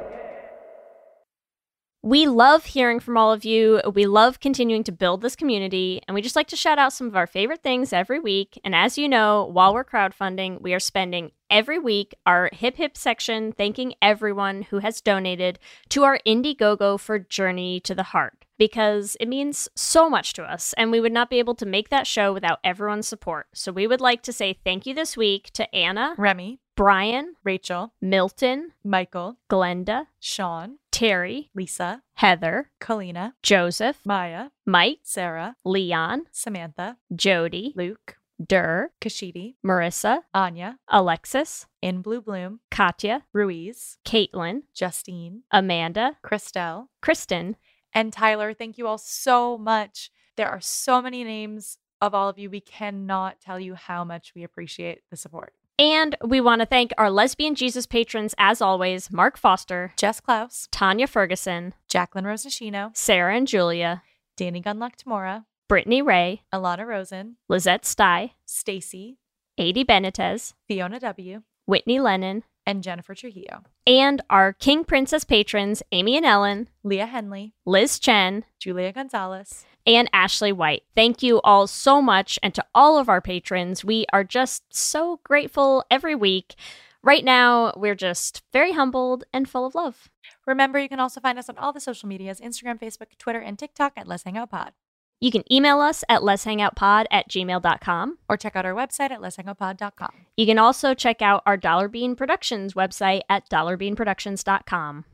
Speaker 2: We love hearing from all of you. We love continuing to build this community, and we just like to shout out some of our favorite things every week. And as you know, while we're crowdfunding, we are spending every week our hip hip section thanking everyone who has donated to our Indiegogo for Journey to the Heart because it means so much to us, and we would not be able to make that show without everyone's support. So we would like to say thank you this week to Anna,
Speaker 1: Remy,
Speaker 2: Brian,
Speaker 1: Rachel,
Speaker 2: Milton,
Speaker 1: Michael,
Speaker 2: Glenda,
Speaker 1: Sean,
Speaker 2: Terry,
Speaker 1: Lisa,
Speaker 2: Heather,
Speaker 1: Kalina,
Speaker 2: Joseph,
Speaker 1: Maya,
Speaker 2: Mike,
Speaker 1: Sarah,
Speaker 2: Leon,
Speaker 1: Samantha,
Speaker 2: Jody,
Speaker 1: Luke,
Speaker 2: Dur,
Speaker 1: Kashidi,
Speaker 2: Marissa,
Speaker 1: Anya,
Speaker 2: Alexis,
Speaker 1: In Blue Bloom,
Speaker 2: Katya,
Speaker 1: Ruiz,
Speaker 2: Caitlin,
Speaker 1: Justine,
Speaker 2: Amanda,
Speaker 1: Christelle,
Speaker 2: Kristen,
Speaker 1: and Tyler. Thank you all so much. There are so many names of all of you. We cannot tell you how much we appreciate the support.
Speaker 2: and we want to thank our Lesbian Jesus patrons, as always Mark Foster,
Speaker 1: Jess Klaus,
Speaker 2: Tanya Ferguson,
Speaker 1: Jacqueline Rosashino,
Speaker 2: Sarah and Julia,
Speaker 1: Danny Gunlock Tamora,
Speaker 2: Brittany Ray,
Speaker 1: Alana Rosen,
Speaker 2: Lizette Stye,
Speaker 1: Stacy,
Speaker 2: Adi Benitez,
Speaker 1: Fiona W.,
Speaker 2: Whitney Lennon,
Speaker 1: and Jennifer Trujillo,
Speaker 2: and our King Princess patrons, Amy and Ellen,
Speaker 1: Leah Henley,
Speaker 2: Liz Chen,
Speaker 1: Julia Gonzalez,
Speaker 2: and Ashley White. Thank you all so much. And to all of our patrons, we are just so grateful every week. Right now, we're just very humbled and full of love.
Speaker 1: Remember, you can also find us on all the social medias Instagram, Facebook, Twitter, and TikTok at Lez Hang Out Pod.
Speaker 2: You can email us at lezhangoutpod at gmail.com.
Speaker 1: Or check out our website at lezhangoutpod.com.
Speaker 2: You can also check out our Dollar Bean Productions website at dollarbeanproductions.com.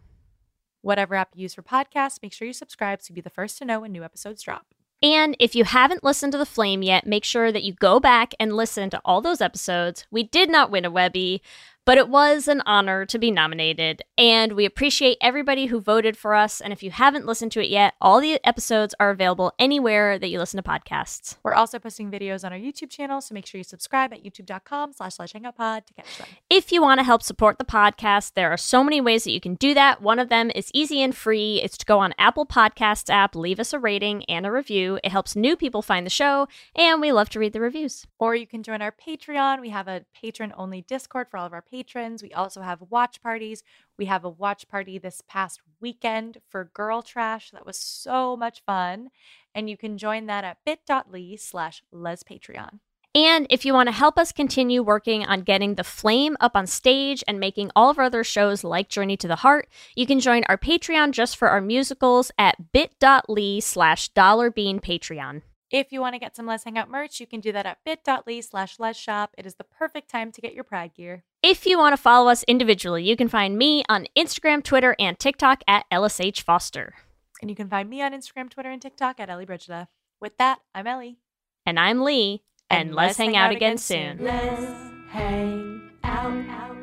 Speaker 1: Whatever app you use for podcasts, make sure you subscribe so you'll be the first to know when new episodes drop.
Speaker 2: And if you haven't listened to The Flame yet, make sure that you go back and listen to all those episodes. We did not win a Webby, but it was an honor to be nominated. And we appreciate everybody who voted for us. And if you haven't listened to it yet, all the episodes are available anywhere that you listen to podcasts.
Speaker 1: We're also posting videos on our YouTube channel, so make sure you subscribe at youtube.com slash lezhangoutpod to catch them.
Speaker 2: If you want to help support the podcast, there are so many ways that you can do that. One of them is easy and free. It's to go on Apple Podcasts app, leave us a rating and a review. It helps new people find the show, and we love to read the reviews.
Speaker 1: Or you can join our Patreon. We have a patron only Discord for all of our patrons. We also have watch parties. We have a watch party this past weekend for Girl Trash. That was so much fun. And you can join that at bit.ly slash lespatreon.
Speaker 2: And if you want to help us continue working on getting the flame up on stage and making all of our other shows like Journey to the Heart, you can join our Patreon just for our musicals at bit.ly slash dollarbeanpatreon.
Speaker 1: If you want to get some Lez Hang Out merch, you can do that at bit.ly slash let's shop. It is the perfect time to get your pride gear.
Speaker 2: If you want to follow us individually, you can find me on Instagram, Twitter, and TikTok at LSH Foster.
Speaker 1: And you can find me on Instagram, Twitter, and TikTok at Ellie Brigida. With that, I'm Ellie.
Speaker 2: And I'm Leigh, and, let's, hang, out, again soon.
Speaker 3: Let's hang out.